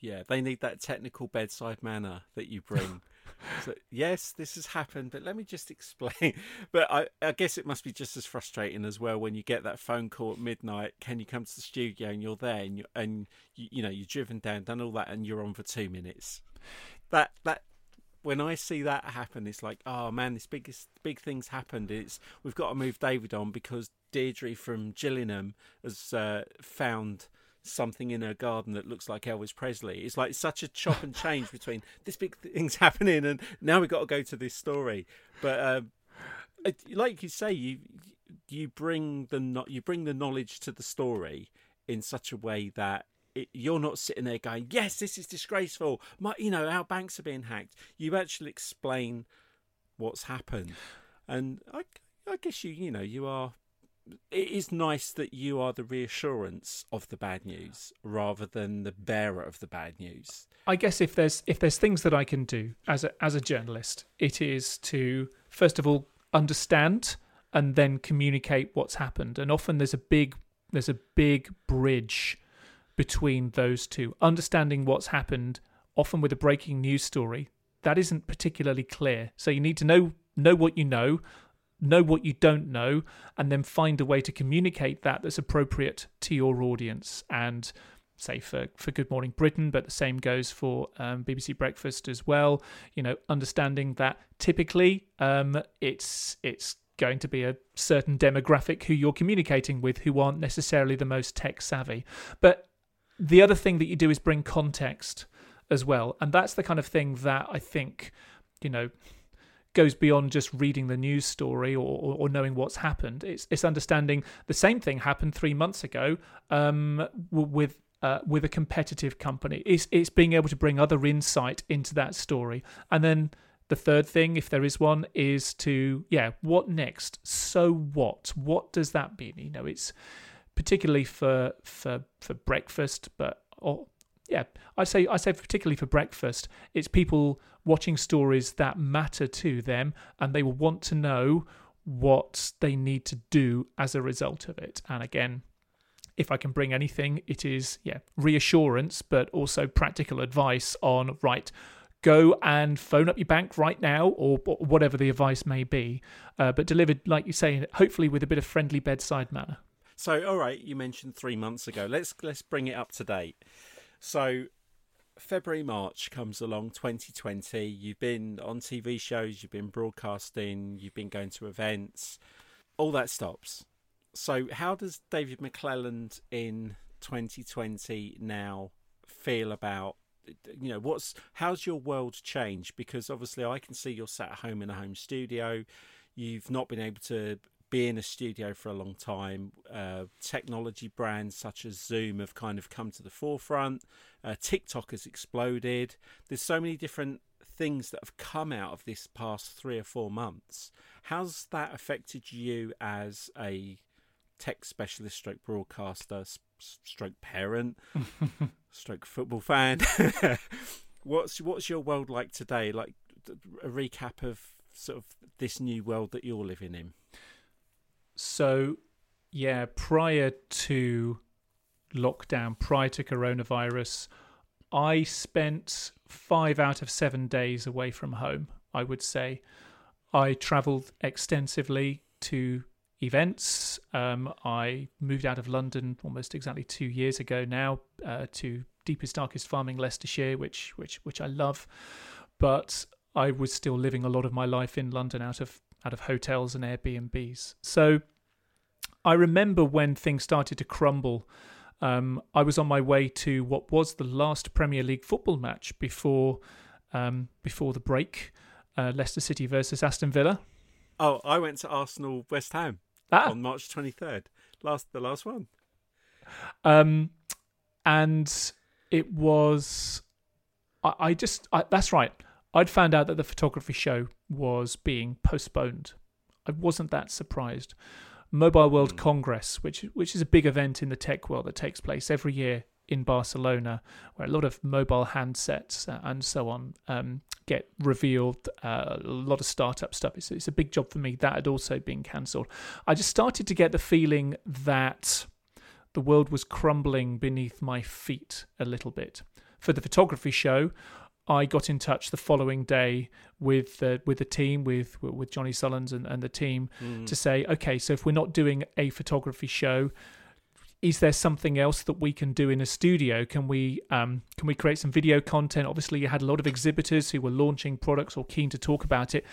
Yeah, they need that technical bedside manner that you bring. [LAUGHS] so, yes, this has happened, but let me just explain. [LAUGHS] But I, I, guess it must be just as frustrating as well when you get that phone call at midnight. Can you come to the studio and you're there and you and you, you know you're driven down, done all that, and you're on for two minutes. That that when I see that happen, it's like, oh man, this big big thing's happened. It's we've got to move David on because Deirdre from Gillingham has uh, found something in her garden that looks like Elvis Presley. It's like such a chop and change between [LAUGHS] this big thing's [LAUGHS] happening and now we've got to go to this story. But um, like you say, you you bring the you bring the knowledge to the story in such a way that it, you're not sitting there going, "Yes, this is disgraceful." My, you know, our banks are being hacked. You actually explain what's happened, and I, I guess you, you know, you are it is nice that you are the reassurance of the bad news rather than the bearer of the bad news. I guess if there's if there's things that I can do as a as a journalist, it is to first of all understand and then communicate what's happened. And often there's a big there's a big bridge between those two. Understanding what's happened, often with a breaking news story, that isn't particularly clear. So you need to know know what you know, know what you don't know and then find a way to communicate that that's appropriate to your audience and say for, for Good Morning Britain, but the same goes for um, BBC Breakfast as well. You know, understanding that typically um, it's it's going to be a certain demographic who you're communicating with who aren't necessarily the most tech savvy. But the other thing that you do is bring context as well, and that's the kind of thing that I think you know goes beyond just reading the news story or, or, or, knowing what's happened. It's it's understanding the same thing happened three months ago um, with. Uh, with a competitive company, it's it's being able to bring other insight into that story, and then the third thing, if there is one, is to yeah, what next? So what? What does that mean? You know, it's particularly for for for breakfast, but or yeah, I say I say particularly for breakfast, it's people watching stories that matter to them, and they will want to know what they need to do as a result of it. And again, if I can bring anything, it is yeah reassurance, but also practical advice on right. Go and phone up your bank right now, or, or whatever the advice may be, uh, but delivered, like you say, hopefully with a bit of friendly bedside manner. So, all right, you mentioned three months ago. Let's let's bring it up to date. So February, March comes along 2020. You've been on TV shows, you've been broadcasting, you've been going to events. All that stops. So, how does David McClelland in 2020 now feel about you know what's how's your world changed because obviously I can see you're sat at home in a home studio you've not been able to be in a studio for a long time. Uh, technology brands such as Zoom have kind of come to the forefront. Uh, TikTok has exploded. There's so many different things that have come out of this past three or four months. How's that affected you as a tech specialist, stroke broadcaster, stroke parent, [LAUGHS] stroke football fan? [LAUGHS] what's what's your world like today? Like a recap of sort of this new world that you're living in. So, yeah, prior to lockdown, prior to coronavirus, I spent five out of seven days away from home, I would say. I travelled extensively to events. Um, I moved out of London almost exactly two years ago now uh, to deepest darkest farming Leicestershire, which which which I love, but I was still living a lot of my life in London out of out of hotels and Airbnbs. So I remember when things started to crumble. Um, I was on my way to what was the last Premier League football match before um, before the break, uh, Leicester City versus Aston Villa. Oh, I went to Arsenal West Ham ah. on March twenty third. Last the last one. Um, and it was. I, I just I, that's right. I'd found out that the photography show was being postponed. I wasn't that surprised. Mobile World mm. Congress, which which is a big event in the tech world that takes place every year in Barcelona, where a lot of mobile handsets and so on um, get revealed. Uh, a lot of startup stuff. It's, it's a big job for me. That had also been cancelled. I just started to get the feeling that the world was crumbling beneath my feet a little bit. For the photography show, I got in touch the following day with uh, with the team, with with Johnny Sullins and, and the team, mm. to say, okay, so if we're not doing a photography show, is there something else that we can do in a studio? Can we um, can we create some video content? Obviously, you had a lot of exhibitors who were launching products or keen to talk about it.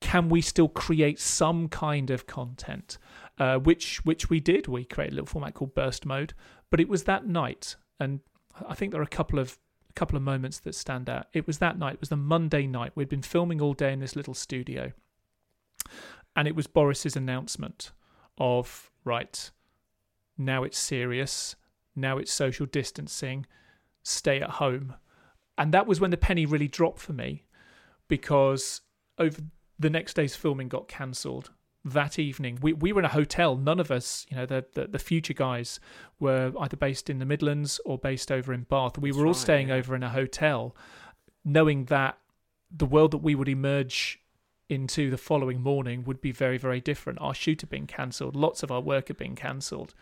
Can we still create some kind of content? Uh, which which we did. We created a little format called Burst Mode, but it was that night, and I think there are a couple of couple of moments that stand out. It was that night, it was the Monday night. We'd been filming all day in this little studio. And it was Boris's announcement of, right, now it's serious, now it's social distancing, stay at home. And that was when the penny really dropped for me because over the next day's filming got cancelled that evening. We we were in a hotel. None of us, you know, the the, the future guys were either based in the Midlands or based over in Bath. We That's were all right, staying yeah. over in a hotel, knowing that the world that we would emerge into the following morning would be very very different. Our shoot had been cancelled. Lots of our work had been cancelled,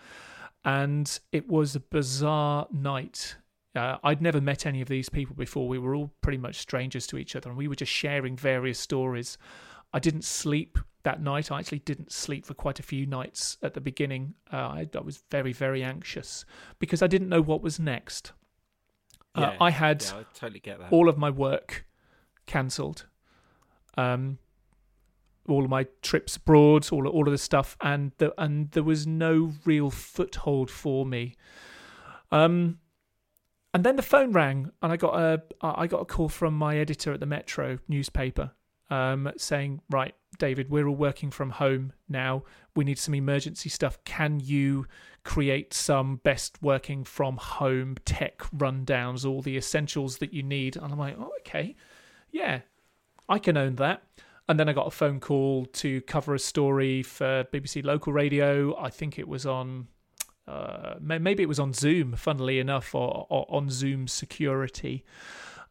and it was a bizarre night. Uh, I'd never met any of these people before. We were all pretty much strangers to each other, and we were just sharing various stories. I didn't sleep that night. I actually didn't sleep for quite a few nights at the beginning. Uh, I, I, was very, very anxious because I didn't know what was next. Uh, I had yeah, I totally get that. all of my work cancelled. Um, all of my trips abroad, all all of the stuff, and the, and there was no real foothold for me. Um, and then the phone rang, and I got a I got a call from my editor at the Metro newspaper, um, saying, right, David, we're all working from home now. We need some emergency stuff. Can you create some best working from home tech rundowns, all the essentials that you need? And I'm like, oh, okay, yeah, I can own that. And then I got a phone call to cover a story for BBC local radio. I think it was on, uh, maybe it was on Zoom, funnily enough, or, or on Zoom security.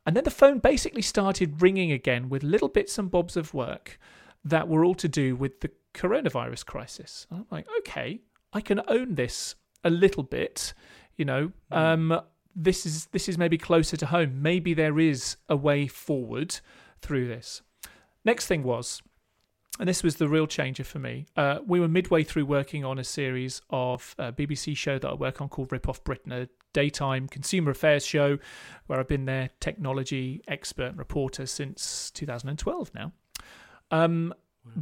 And then the phone basically started ringing again with little bits and bobs of work that were all to do with the coronavirus crisis. And I'm like, okay, I can own this a little bit. You know, mm. um, this is this is maybe closer to home. Maybe there is a way forward through this. Next thing was, and this was the real changer for me. Uh, we were midway through working on a series of a uh, BBC show that I work on called Rip Off Britain, a daytime consumer affairs show where I've been their technology expert reporter since 2012 now. Um,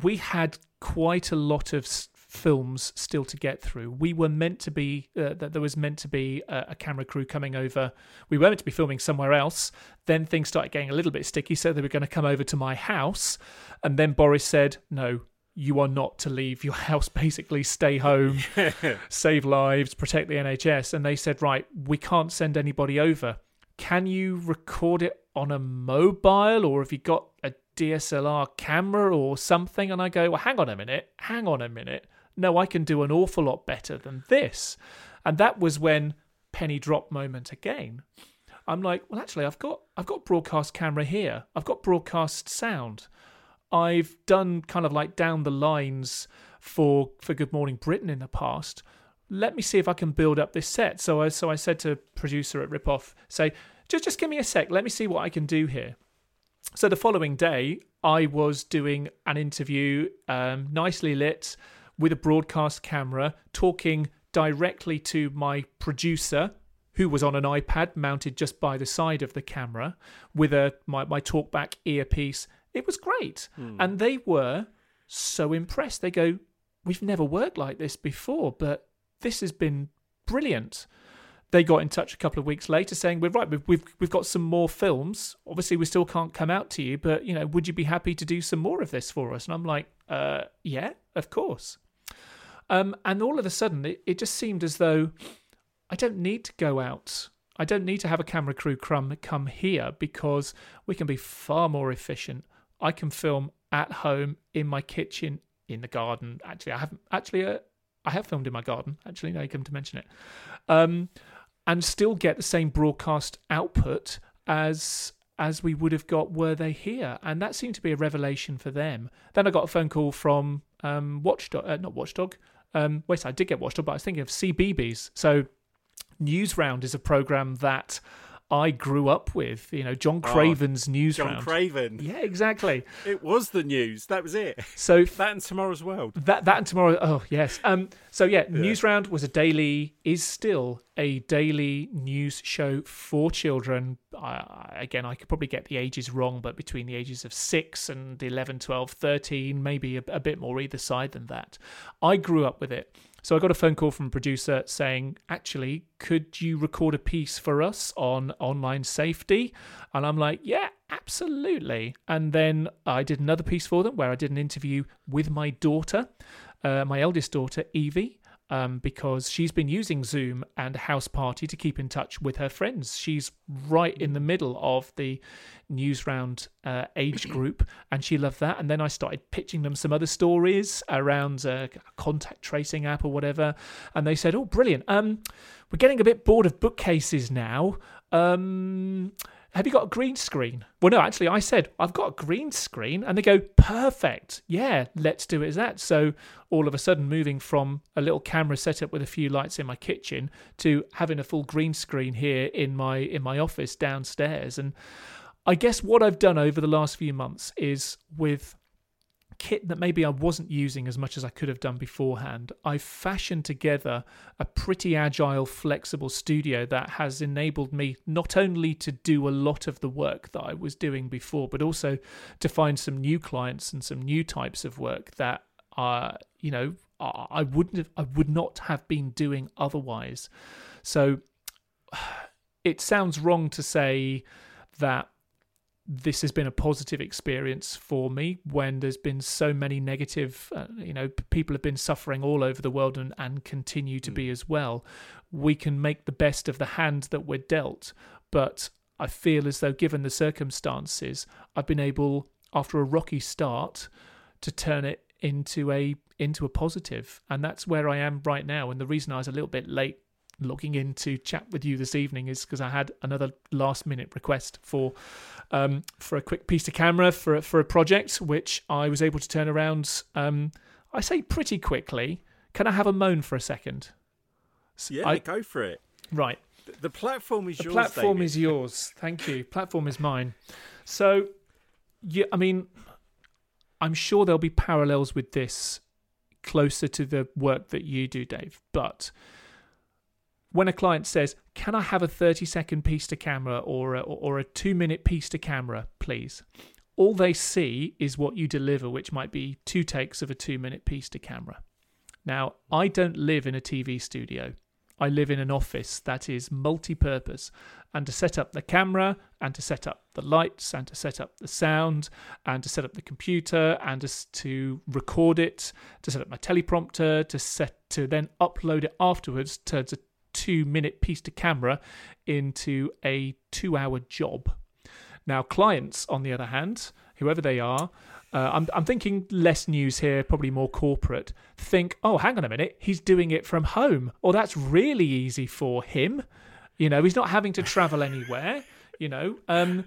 we had quite a lot of films still to get through. We were meant to be uh, that there was meant to be a, a, camera crew coming over. We were meant to be filming somewhere else. Then things started getting a little bit sticky, so they were going to come over to my house. And then Boris said, "No, you are not to leave your [LAUGHS] house. Basically, stay home, [LAUGHS] save lives, protect the NHS." And they said, "Right, we can't send anybody over. Can you record it on a mobile, or have you got a DSLR camera or something?" And I go, "Well, hang on a minute, hang on a minute." No, I can do an awful lot better than this. And that was when penny drop moment again. I'm like, well, actually, I've got I've got broadcast camera here. I've got broadcast sound. I've done kind of like down the lines for for Good Morning Britain in the past. let me see if I can build up this set. So I so I said to producer at Ripoff, say, just just give me a sec, let me see what I can do here. So the following day, I was doing an interview, um, nicely lit, with a broadcast camera, talking directly to my producer, who was on an iPad mounted just by the side of the camera, with a my, my talkback earpiece. It was great, and they were so impressed. They go, "We've never worked like this before, but this has been brilliant." They got in touch a couple of weeks later saying, "We're right. We've we've, we've got some more films. Obviously, we still can't come out to you, but you know, would you be happy to do some more of this for us?" And I'm like, uh, "Yeah, of course." Um, and all of a sudden, it, it just seemed as though I don't need to go out. I don't need to have a camera crew come come here because we can be far more efficient. I can film at home in my kitchen, in the garden. Actually, I haven't. Actually, uh, I have filmed in my garden. Actually, now you come to mention it, um, and still get the same broadcast output as as we would have got were they here. And that seemed to be a revelation for them. Then I got a phone call from um, Watchdog, uh, not Watchdog. Um, wait, I did get Watchdog, but I was thinking of CBeebies. So Newsround is a program that I grew up with. You know, John Craven's Newsround. John Craven. yeah, exactly. It was the news. That was it. So [LAUGHS] That and Tomorrow's World. that that and tomorrow. Oh yes. Um. So yeah, Newsround was a daily, is still a daily news show for children. I, again, I could probably get the ages wrong, but between the ages of six and 11, 12, 13, maybe a, a bit more either side than that. I grew up with it. So I got a phone call from a producer saying, actually, could you record a piece for us on online safety? And I'm like, yeah, absolutely. And then I did another piece for them where I did an interview with my daughter, uh, my eldest daughter, Evie. Um, because she's been using Zoom and Houseparty to keep in touch with her friends. She's right in the middle of the Newsround uh, age [CLEARS THROAT] group, and she loved that. And then I started pitching them some other stories around a contact tracing app or whatever, and they said, "Oh, brilliant! Um, we're getting a bit bored of bookcases now. Um, have you got a green screen? Well, no, actually, I said, I've got a green screen. And they go, perfect. Yeah, let's do it as that. So all of a sudden, moving from a little camera setup with a few lights in my kitchen to having a full green screen here in my in my office downstairs. And I guess what I've done over the last few months is with kit that maybe I wasn't using as much as I could have done beforehand, I've fashioned together a pretty agile, flexible studio that has enabled me not only to do a lot of the work that I was doing before, but also to find some new clients and some new types of work that are, you know, I wouldn't have, I would not have been doing otherwise. So [SIGHS] it sounds wrong to say that this has been a positive experience for me when there's been so many negative uh, you know people have been suffering all over the world and, and continue to be as well. We can make the best of the hand that we're dealt but i feel as though given the circumstances i've been able after a rocky start to turn it into a into a positive. And that's where i am right now. And the reason i was a little bit late logging in to chat with you this evening is because I had another last minute request for um, for a quick piece of camera for a- for a project which I was able to turn around. Um, I say pretty quickly. Can I have a moan for a second? Yeah, I- go for it. Right. The platform is The yours. platform David. is [LAUGHS] yours. Thank you. Platform is mine. So, yeah, I mean, I'm sure there'll be parallels with this closer to the work that you do, Dave. But when a client says, "Can I have a 30 second piece to camera or a, or a two minute piece to camera, please?" All they see is what you deliver, which might be two takes of a two minute piece to camera. Now, I don't live in a TV studio. I live in an office that is multi purpose. And to set up the camera, and to set up the lights, and to set up the sound, and to set up the computer, and to, to record it, to set up my teleprompter, to set to then upload it afterwards turns a two minute piece to camera into a two hour job. Now, clients, on the other hand, whoever they are, uh, I'm, I'm thinking less news here, probably more corporate, think, oh, hang on a minute, he's doing it from home. Or that's really easy for him. You know, he's not having to travel anywhere, [LAUGHS] you know. Um,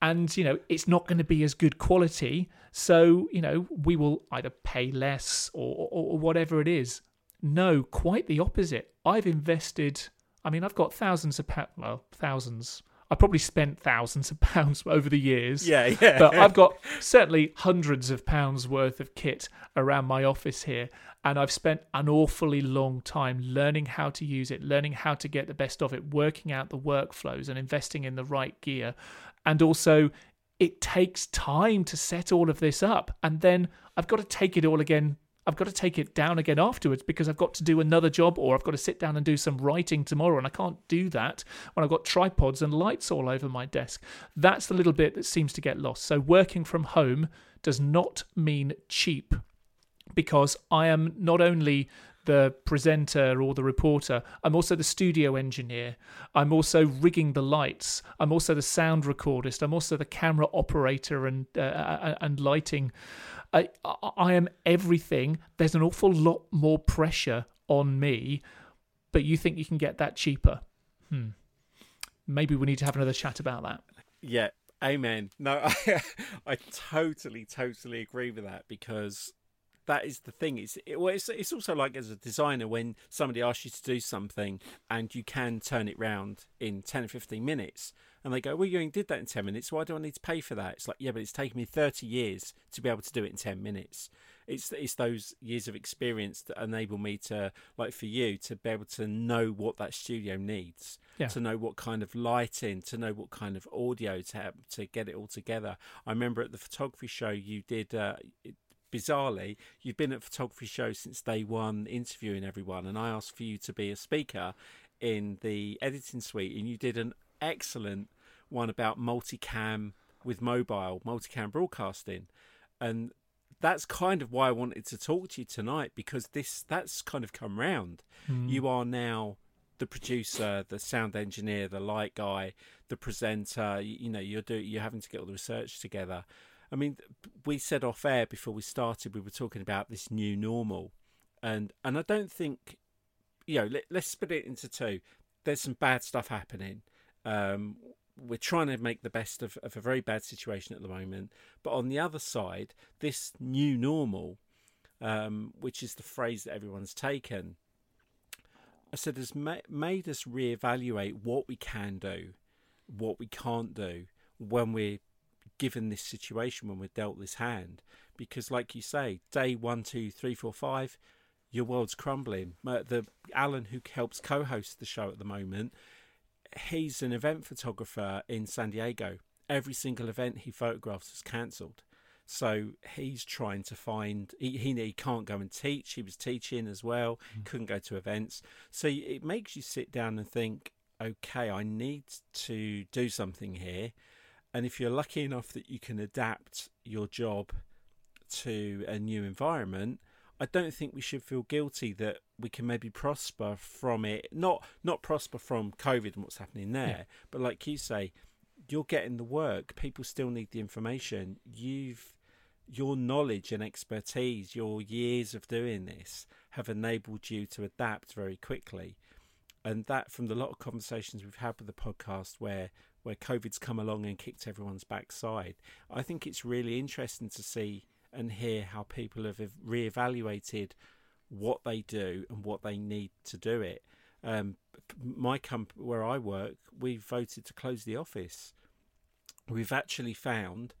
and, you know, it's not going to be as good quality. So, you know, we will either pay less or, or, or whatever it is. No, quite the opposite. I've invested. I mean, I've got thousands of pounds. Well, thousands. I probably spent thousands of [LAUGHS] pounds over the years. Yeah, yeah. But I've got certainly hundreds of pounds worth of kit around my office here. And I've spent an awfully long time learning how to use it, learning how to get the best of it, working out the workflows and investing in the right gear. And also, it takes time to set all of this up. And then I've got to take it all again I've got to take it down again afterwards because I've got to do another job or I've got to sit down and do some writing tomorrow. And I can't do that when I've got tripods and lights all over my desk. That's the little bit that seems to get lost. So, working from home does not mean cheap because I am not only the presenter or the reporter. I'm also the studio engineer. I'm also rigging the lights. I'm also the sound recordist. I'm also the camera operator and uh, uh and lighting I, I am everything. There's an awful lot more pressure on me, but you think you can get that cheaper. Hmm. Maybe we need to have another chat about that. Yeah, amen. No, I, [LAUGHS] I totally, totally agree with that because that is the thing. It's it, well, it's it's also like as a designer when somebody asks you to do something and you can turn it round in ten or fifteen minutes and they go, "Well, you only did that in ten minutes. Why do I need to pay for that?" It's like, yeah, but it's taken me thirty years to be able to do it in ten minutes. It's it's those years of experience that enable me to, like for you, to be able to know what that studio needs, yeah. to know what kind of lighting, to know what kind of audio to have, to get it all together. I remember at the photography show you did. Uh, bizarrely, you've been at photography shows since day one, interviewing everyone, and I asked for you to be a speaker in the editing suite, and you did an excellent one about multicam with mobile, multicam broadcasting. And that's kind of why I wanted to talk to you tonight because this that's kind of come round. Mm. You are now the producer, the sound engineer, the light guy, the presenter. You, you know, you're do you're having to get all the research together. I mean, we said off air before we started, we were talking about this new normal, and and I don't think, you know, let, us split it into two. There's some bad stuff happening. Um, we're trying to make the best of, of a very bad situation at the moment. But on the other side, this new normal, um, which is the phrase that everyone's taken, I said has ma- made us reevaluate what we can do, what we can't do when we're given this situation, when we're dealt this hand. Because, like you say, day one, two, three, four, five, your world's crumbling. The Alan, who helps co-host the show at the moment, he's an event photographer in San Diego. Every single event he photographs is cancelled. So he's trying to find. He, he, he can't go and teach. He was teaching as well. Mm. Couldn't go to events. So it makes you sit down and think, okay, I need to do something here. And if you're lucky enough that you can adapt your job to a new environment, I don't think we should feel guilty that we can maybe prosper from it. Not not prosper from COVID and what's happening there, yeah. but like you say, you're getting the work. People still need the information. You've your knowledge and expertise, your years of doing this have enabled you to adapt very quickly. And that from the lot of conversations we've had with the podcast where where COVID's come along and kicked everyone's backside, I think it's really interesting to see and hear how people have reevaluated what they do and what they need to do it. Um, my comp where I work, we voted to close the office. We've actually found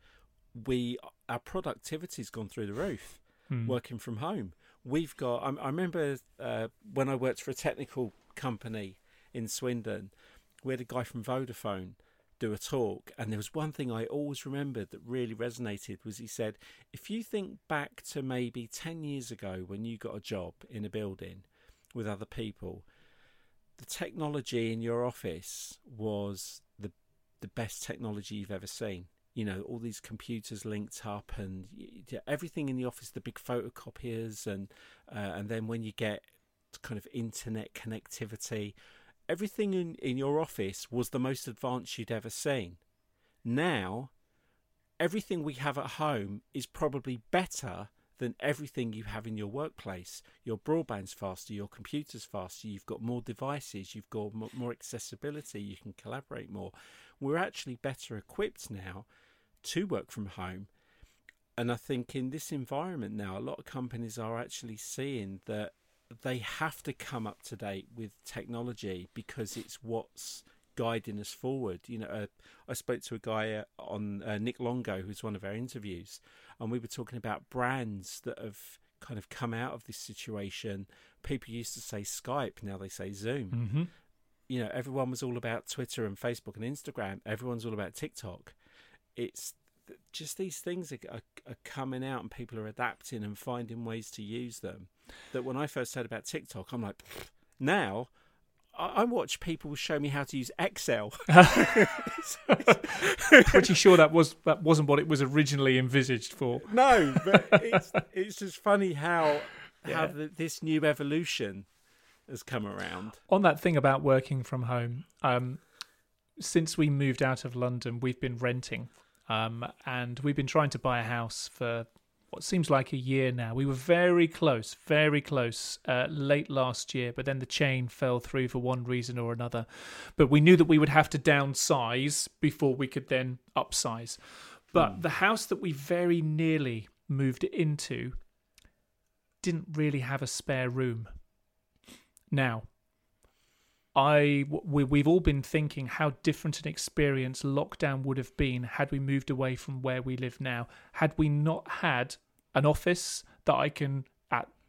we our productivity's gone through the roof hmm. working from home. We've got. I, I remember uh, when I worked for a technical company in Swindon, we had a guy from Vodafone do a talk, and there was one thing I always remembered that really resonated was he said, if you think back to maybe 10 years ago when you got a job in a building with other people, the technology in your office was the the best technology you've ever seen. You know, all these computers linked up, and everything in the office, the big photocopiers, and uh, and then when you get kind of internet connectivity, everything in, in your office was the most advanced you'd ever seen. Now, everything we have at home is probably better than everything you have in your workplace. Your broadband's faster, your computer's faster, you've got more devices, you've got more accessibility, you can collaborate more. We're actually better equipped now to work from home. And I think in this environment now, a lot of companies are actually seeing that they have to come up to date with technology because it's what's guiding us forward. You know, uh, I spoke to a guy uh, on uh, Nick Longo, who's one of our interviews, and we were talking about brands that have kind of come out of this situation. People used to say Skype, now they say Zoom. Mm-hmm. You know, everyone was all about Twitter and Facebook and Instagram. Everyone's all about TikTok. It's just these things are, are, are, coming out and people are adapting and finding ways to use them. That when I first heard about TikTok, I'm like, now I watch people show me how to use Excel. [LAUGHS] [LAUGHS] Pretty sure that was that wasn't what it was originally envisaged for. No, but it's it's just funny how [LAUGHS] yeah. how the, this new evolution has come around. On that thing about working from home, um, since we moved out of London, we've been renting, um, and we've been trying to buy a house for what seems like a year now. We were very close, very close uh, late last year, but then the chain fell through for one reason or another. But we knew that we would have to downsize before we could then upsize. But mm. the house that we very nearly moved into didn't really have a spare room. Now, I we, we've all been thinking how different an experience lockdown would have been had we moved away from where we live now. Had we not had an office that I can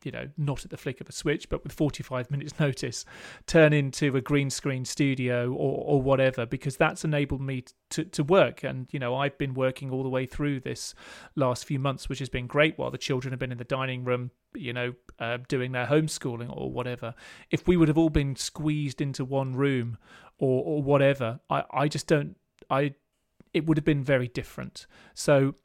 you know not at the flick of a switch but with 45 minutes [LAUGHS] notice turn into a green screen studio or, or whatever because that's enabled me to, to work. And you know I've been working all the way through this last few months which has been great while the children have been in the dining room you know uh, doing their homeschooling or whatever. If we would have all been squeezed into one room or or whatever I I just don't I it would have been very different. So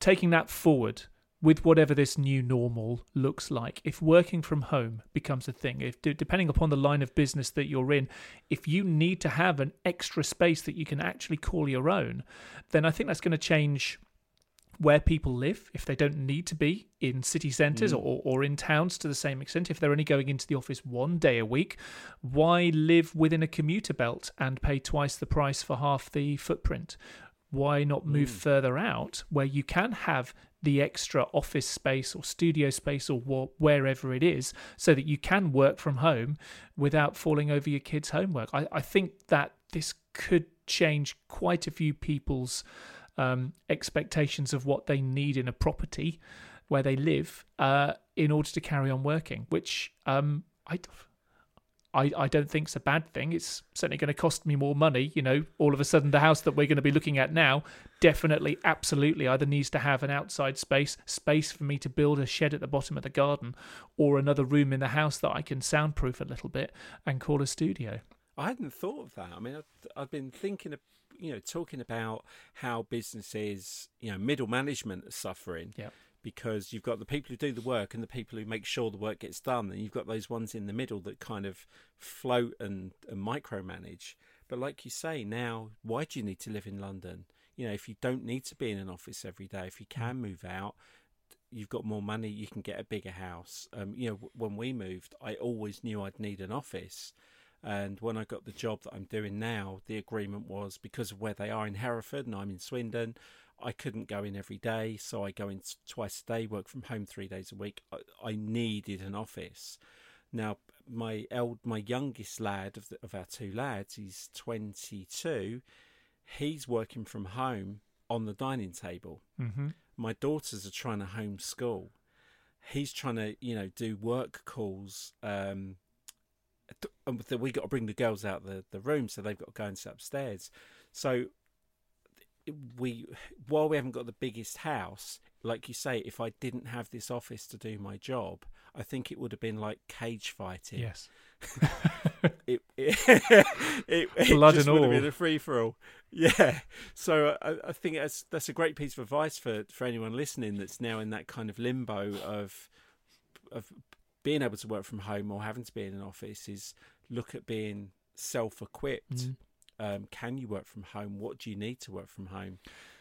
taking that forward with whatever this new normal looks like if working from home becomes a thing if depending upon the line of business that you're in if you need to have an extra space that you can actually call your own then i think that's going to change where people live if they don't need to be in city centres mm. or, or in towns to the same extent if they're only going into the office one day a week why live within a commuter belt and pay twice the price for half the footprint why not move mm. further out where you can have the extra office space or studio space or wh- wherever it is so that you can work from home without falling over your kids' homework. I, I think that this could change quite a few people's um, expectations of what they need in a property where they live uh, in order to carry on working, which um, I I, I don't think it's a bad thing. It's certainly going to cost me more money. You know, all of a sudden, the house that we're going to be looking at now definitely, absolutely either needs to have an outside space, space for me to build a shed at the bottom of the garden, or another room in the house that I can soundproof a little bit and call a studio. I hadn't thought of that. I mean, I've, I've been thinking of, you know, talking about how businesses, you know, middle management are suffering. Yeah because you've got the people who do the work and the people who make sure the work gets done, and you've got those ones in the middle that kind of float and, and micromanage. But like you say, now why do you need to live in London? You know, if you don't need to be in an office every day, if you can move out, you've got more money, you can get a bigger house. Um, you know, when we moved, I always knew I'd need an office. And when I got the job that I'm doing now, the agreement was because of where they are in Hereford and I'm in Swindon, I couldn't go in every day, so I go in twice a day, work from home three days a week. I, I needed an office. Now, my eld, my youngest lad of, the, of our two lads, he's 22. He's working from home on the dining table. Mm-hmm. My daughters are trying to homeschool. He's trying to, you know, do work calls. Um, we got to bring the girls out the, the room, so they've got to go and sit upstairs. So we while we haven't got the biggest house like you say if i didn't have this office to do my job i think it would have been like cage fighting. Yes. [LAUGHS] It, it, [LAUGHS] it, it blood just and would all. have been a free for all yeah. So I, I think that's that's a great piece of advice for for anyone listening that's now in that kind of limbo of of being able to work from home or having to be in an office is look at being self-equipped. Mm um, can you work from home? What do you need to work from home?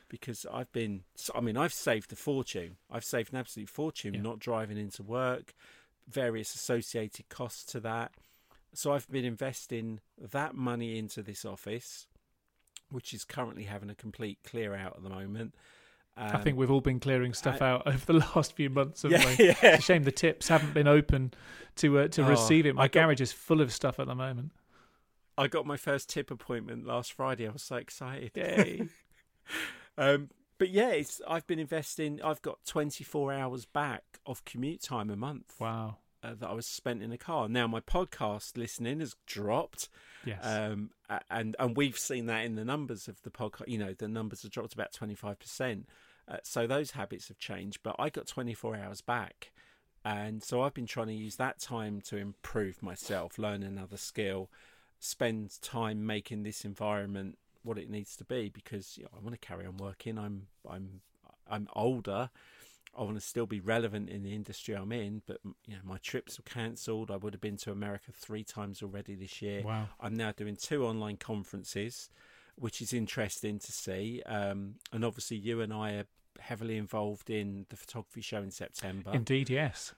Because I've been, I mean, I've saved a fortune. I've saved an absolute fortune yeah. not driving into work, various associated costs to that. So I've been investing that money into this office, which is currently having a complete clear out at the moment. I Um, think we've all been clearing stuff out over the [LAUGHS] last few months, haven't yeah, we? yeah. It's a shame the tips haven't been open to uh, to Oh, receive it. My I got- garage is full of stuff at the moment. I got my first tip appointment last Friday. I was so excited. Yay! [LAUGHS] Um, but yeah, it's I've been investing. I've got 24 hours back of commute time a month wow. uh, that I was spent in a car. Now my podcast listening has dropped, Yes. um, and and we've seen that in the numbers of the podcast. You know, the numbers have dropped about 25 percent. Uh, so those habits have changed. But I got 24 hours back, and so I've been trying to use that time to improve myself, learn another skill, spend time making this environment what it needs to be because you know, I want to carry on working. I'm I'm I'm older. I want to still be relevant in the industry I'm in, but you know my trips were cancelled. I would have been to America three times already this year. wow. I'm now doing two online conferences, which is interesting to see. Um, and obviously, you and I are heavily involved in the photography show in September Indeed, yes.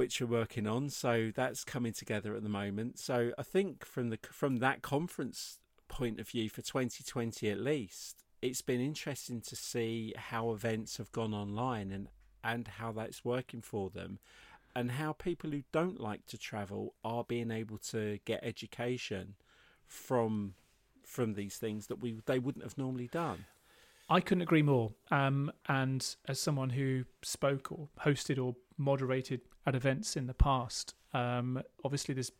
Which we're working on. So that's coming together at the moment. So I think from the from that conference point of view for 2020 at least, it's been interesting to see how events have gone online and and how that's working for them. And how people who don't like to travel are being able to get education from from these things that we they wouldn't have normally done. I couldn't agree more. Um, and as someone who spoke or hosted or moderated at events in the past, um, obviously there's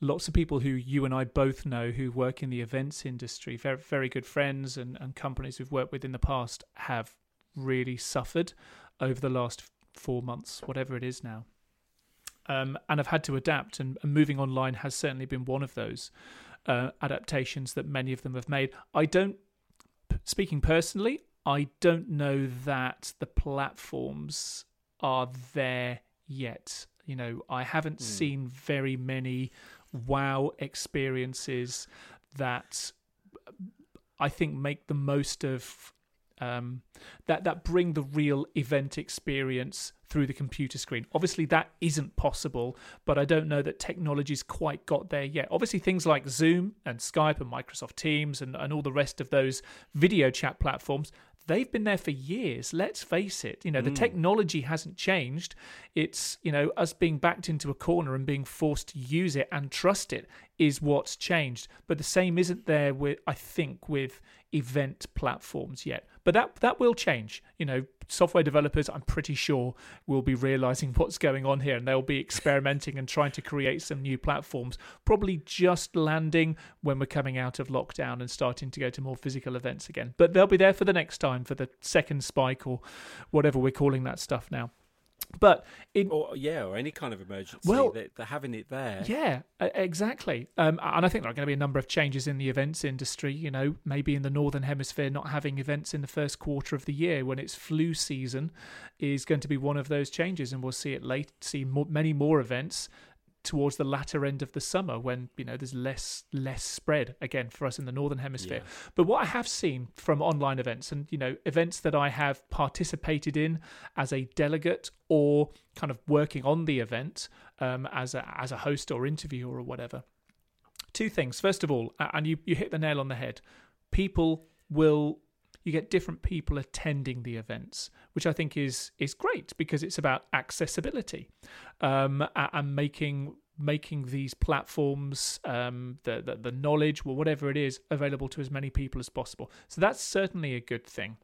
lots of people who you and I both know who work in the events industry, very, very good friends and, and companies we've worked with in the past have really suffered over the last four months, whatever it is now. Um, and have had to adapt, and, and moving online has certainly been one of those uh, adaptations that many of them have made. I don't speaking personally, I don't know that the platforms are there yet. You know, I haven't Hmm. seen very many wow experiences that I think make the most of um, that that bring the real event experience through the computer screen. Obviously, that isn't possible, but I don't know that technology's quite got there yet. Obviously, things like Zoom and Skype and Microsoft Teams and, and all the rest of those video chat platforms, they've been there for years. Let's face it. You know, the Mm. technology hasn't changed. It's, you know, us being backed into a corner and being forced to use it and trust it is what's changed. But the same isn't there with, I think, with event platforms yet. But that that will change. You know, software developers, I'm pretty sure, will be realizing [LAUGHS] what's going on here, and they'll be experimenting and trying to create some new platforms. Probably just landing when we're coming out of lockdown and starting to go to more physical events again. But they'll be there for the next time for the second spike or whatever we're calling that stuff now. But in Or yeah, or any kind of emergency. Well- that they're having it there. Yeah, exactly. Um, and I think there are going to be a number of changes in the events industry. You know, maybe in the northern hemisphere, not having events in the first quarter of the year when it's flu season is going to be one of those changes, and we'll see it late. See more, many more events towards the latter end of the summer when you know there's less less spread again for us in the northern hemisphere. But what I have seen from online events and you know events that I have participated in as a delegate or kind of working on the event um, as a as a host or interviewer or whatever. Two things. First of all, and you you hit the nail on the head. People will you get different people attending the events, which I think is is great because it's about accessibility um, and making making these platforms um, the, the the knowledge or whatever it is available to as many people as possible. So that's certainly a good thing.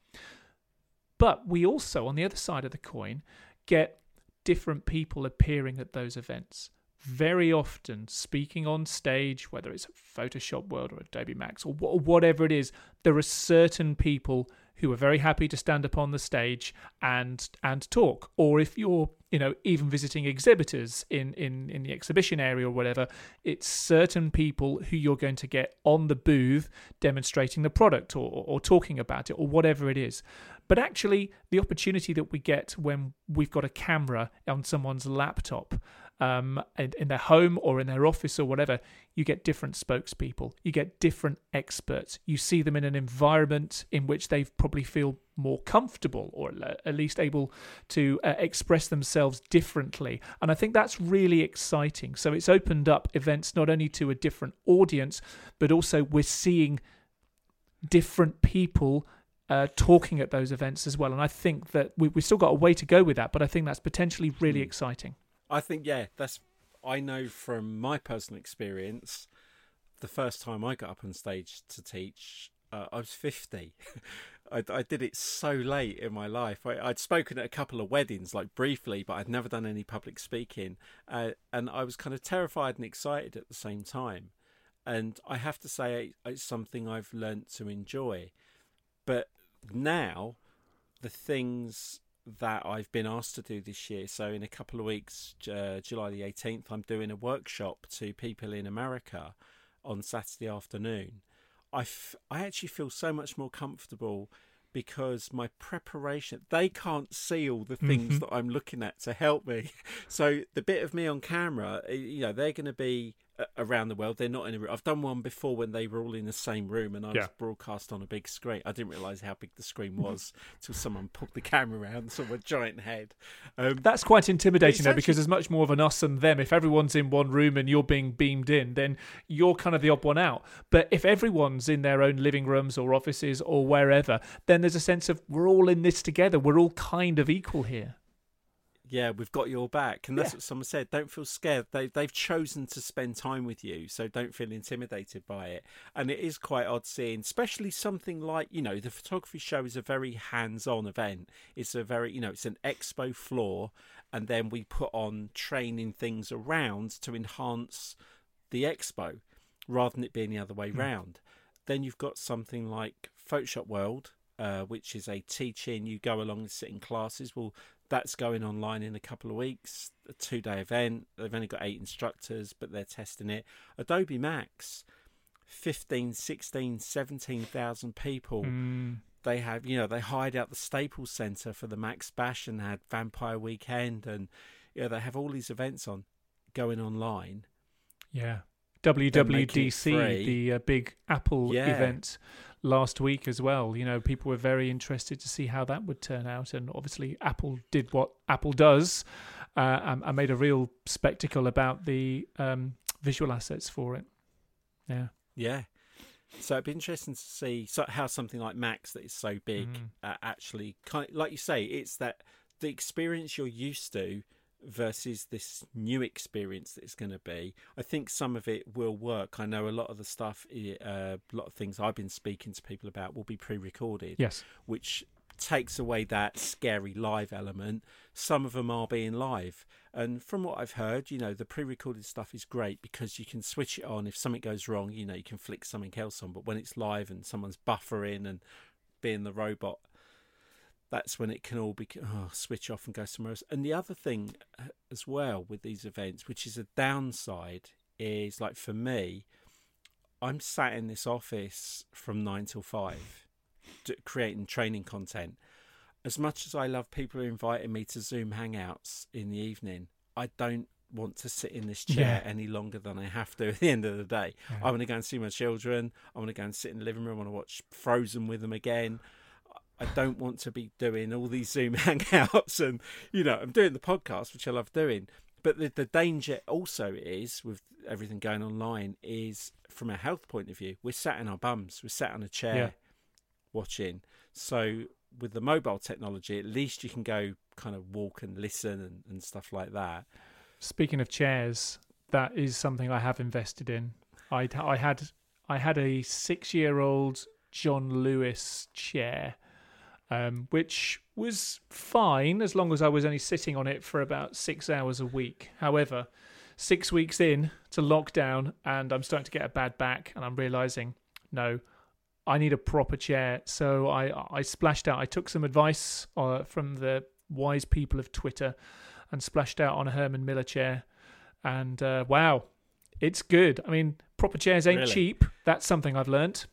But we also, on the other side of the coin, get different people appearing at those events. Very often, speaking on stage, whether it's Photoshop World or Adobe Max or wh- whatever it is, there are certain people who are very happy to stand up on the stage and and talk. Or if you're, you know, even visiting exhibitors in in in the exhibition area or whatever, it's certain people who you're going to get on the booth demonstrating the product or or talking about it or whatever it is. But actually, the opportunity that we get when we've got a camera on someone's laptop um, in, in their home or in their office or whatever, you get different spokespeople, you get different experts. You see them in an environment in which they probably feel more comfortable or at least able to uh, express themselves differently. And I think that's really exciting. So it's opened up events not only to a different audience, but also we're seeing different people uh, talking at those events as well. And I think that we, we've still got a way to go with that, but I think that's potentially really Mm. exciting. I think yeah, that's I know from my personal experience. The first time I got up on stage to teach, uh, I was fifty. [LAUGHS] I, I did it so late in my life. I, I'd spoken at a couple of weddings, like briefly, but I'd never done any public speaking, uh, and I was kind of terrified and excited at the same time. And I have to say, it's something I've learnt to enjoy. But now, the things that I've been asked to do this year. So in a couple of weeks, uh, July the 18th, I'm doing a workshop to people in America on Saturday afternoon. I, f- I actually feel so much more comfortable because my preparation they can't see all the things Mhm. that I'm looking at to help me. [LAUGHS] So the bit of me on camera, eh, you know, they're going to be around the world. They're not in a room. I've done one before when they were all in the same room and I was broadcast on a big screen. I didn't realise how big the screen was [LAUGHS] till someone pulled the camera around, saw a giant head. Um, That's quite intimidating though, because actually- there's much more of an us and them. If everyone's in one room and you're being beamed in, then you're kind of the odd one out. But if everyone's in their own living rooms or offices or wherever, then there's a sense of we're all in this together. We're all kind of equal here. Yeah, we've got your back, and that's Yeah. what someone said. Don't feel scared. They they've chosen to spend time with you, so don't feel intimidated by it. And it is quite odd seeing, especially something like you know, the photography show is a very hands-on event. It's a very you know, it's an expo floor, and then we put on training things around to enhance the expo, rather than it being the other way Hmm. round. Then you've got something like Photoshop World. Uh, which is a teaching you go along and sit in classes well that's going online in a couple of weeks a two day event. They've only got eight instructors but they're testing it. Adobe max 15 16 17,000 people. Mm, they have you know they hired out the staples center for the max bash and had vampire weekend and you know they have all these events on going online. Yeah. WWDC, the uh, big Apple Yeah. event last week as well. You know, people were very interested to see how that would turn out, and obviously Apple did what Apple does, uh, and, and made a real spectacle about the um, visual assets for it. Yeah. yeah so it'd be interesting to see so how something like max that is so big Mm. uh, actually kind like you say it's that the experience you're used to versus this new experience that it's going to be. I think some of it will work. I know a lot of the stuff uh, a lot of things i've been speaking to people about will be pre-recorded Yes. which takes away that scary live element. Some of them are being live. And from what i've heard you know the pre-recorded stuff is great because you can switch it on. If something goes wrong you know you can flick something else on. But when it's live and someone's buffering and being the robot that's when it can all be oh, switch off and go somewhere else. And the other thing uh, as well with these events, which is a downside, is like for me, I'm sat in this office from nine till five, creating training content. As much as I love people inviting me to Zoom hangouts in the evening, I don't want to sit in this chair Yeah. any longer than I have to at the end of the day. Yeah. I want to go and see my children. I want to go and sit in the living room. I want to watch Frozen with them again. I don't want to be doing all these Zoom [LAUGHS] hangouts and, you know, I'm doing the podcast, which I love doing. But the, the danger also is with everything going online is from a health point of view, we're sat in our bums, we're sat on a chair Yeah. watching. So with the mobile technology, at least you can go kind of walk and listen and, and stuff like that. Speaking of chairs, that is something I have invested in. I I had I had a six year old John Lewis chair, um, which was fine as long as I was only sitting on it for about six hours a week. However, six weeks in to lockdown, and I'm starting to get a bad back, and I'm realizing no. I need a proper chair, so I I splashed out. I took some advice uh, from the wise people of Twitter, and splashed out on a Herman Miller chair. And uh, wow, it's good. I mean, proper chairs ain't Really? cheap. That's something I've learnt.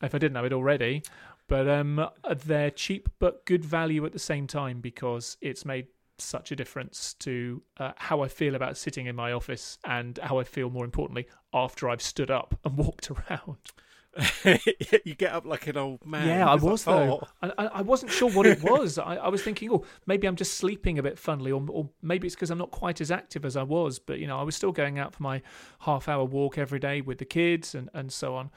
If I didn't know it already, but um, they're cheap but good value at the same time because it's made such a difference to uh, how I feel about sitting in my office and how I feel, more importantly, after I've stood up and [LAUGHS] walked around. [LAUGHS] you get up like an old man. Yeah, I It's like, was though. "Oh." I, I I wasn't sure what it was. I, I was thinking, oh, maybe I'm just sleeping a bit funnily, or, or maybe it's because I'm not quite as active as I was. But you know, I was still going out for my half-hour walk every day with the kids and and so on.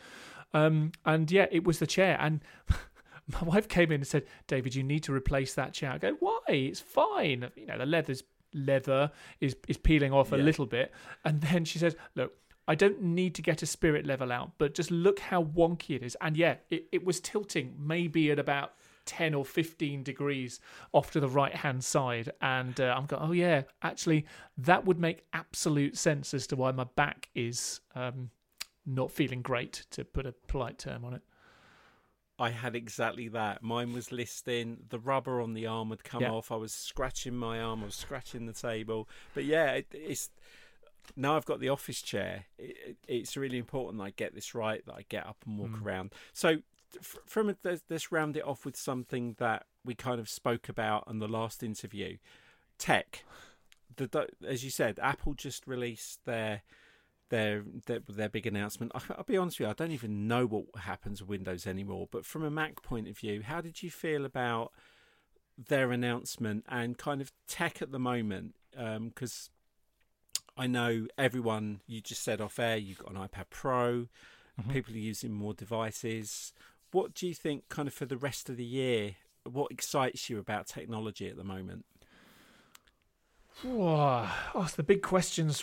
Um, and yeah, it was the chair. And [LAUGHS] my wife came in and said, "David, you need to replace that chair." I go, "Why? It's fine. You know, the leather's leather is is peeling off a Yeah. little bit." And [LAUGHS] then she says, "Look." I don't need to get a spirit level out, but just look how wonky it is. And yeah, it, it was tilting maybe at about 10 or 15 degrees off to the right hand side. And uh, I'm going, oh, yeah, actually, that would make absolute sense as to why my back is um, not feeling great, to put a polite term on it. I had exactly that. Mine was listing. The rubber on the arm had come Yeah. off. I was scratching my arm. I was scratching the table. But yeah, it, it's now I've got the office chair. It, it, it's really important that I get this right. That I get up and walk Mm. around. So f- from a, let's, let's round it off with something that we kind of spoke about on the last interview. Tech. The as you said, Apple just released their their their, their big announcement. I, I'll be honest with you, I don't even know what happens with Windows anymore. But from a Mac point of view, how did you feel about their announcement and kind of tech at the moment? Because I know everyone. You just said off air, you've got an iPad Pro. Mhm. People are using more devices. What do you think, kind of for the rest of the year? What excites you about technology at the moment? Whoa, oh, it's the big questions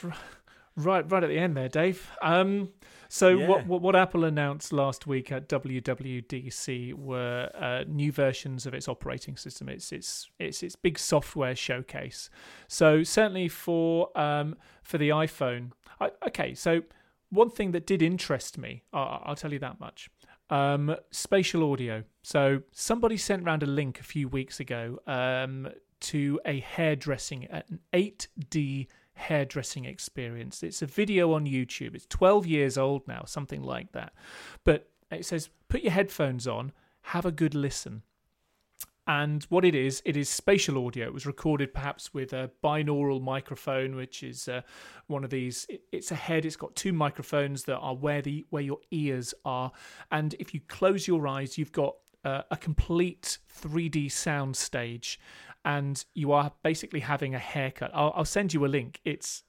right right at the end there, Dave. Um, so Yeah. what, what what Apple announced last week at WWDC were uh, new versions of its operating system. It's its it's its big software showcase. So certainly for um for the iPhone, I, okay. So one thing that did interest me, I, I'll tell you that much. Um, spatial audio. So somebody sent round a link a few weeks ago um, to a hairdressing, at an 8D hairdressing experience. It's a video on YouTube. It's 12 years old now, something like that. But it says, put your headphones on, have a good listen. And what it is, it is spatial audio. It was recorded perhaps with a binaural microphone, which is uh, one of these. It's a head. It's got two microphones that are where the where your ears are. And if you close your eyes, you've got uh, a complete 3D sound stage, and you are basically having a haircut. I'll, I'll send you a link. It's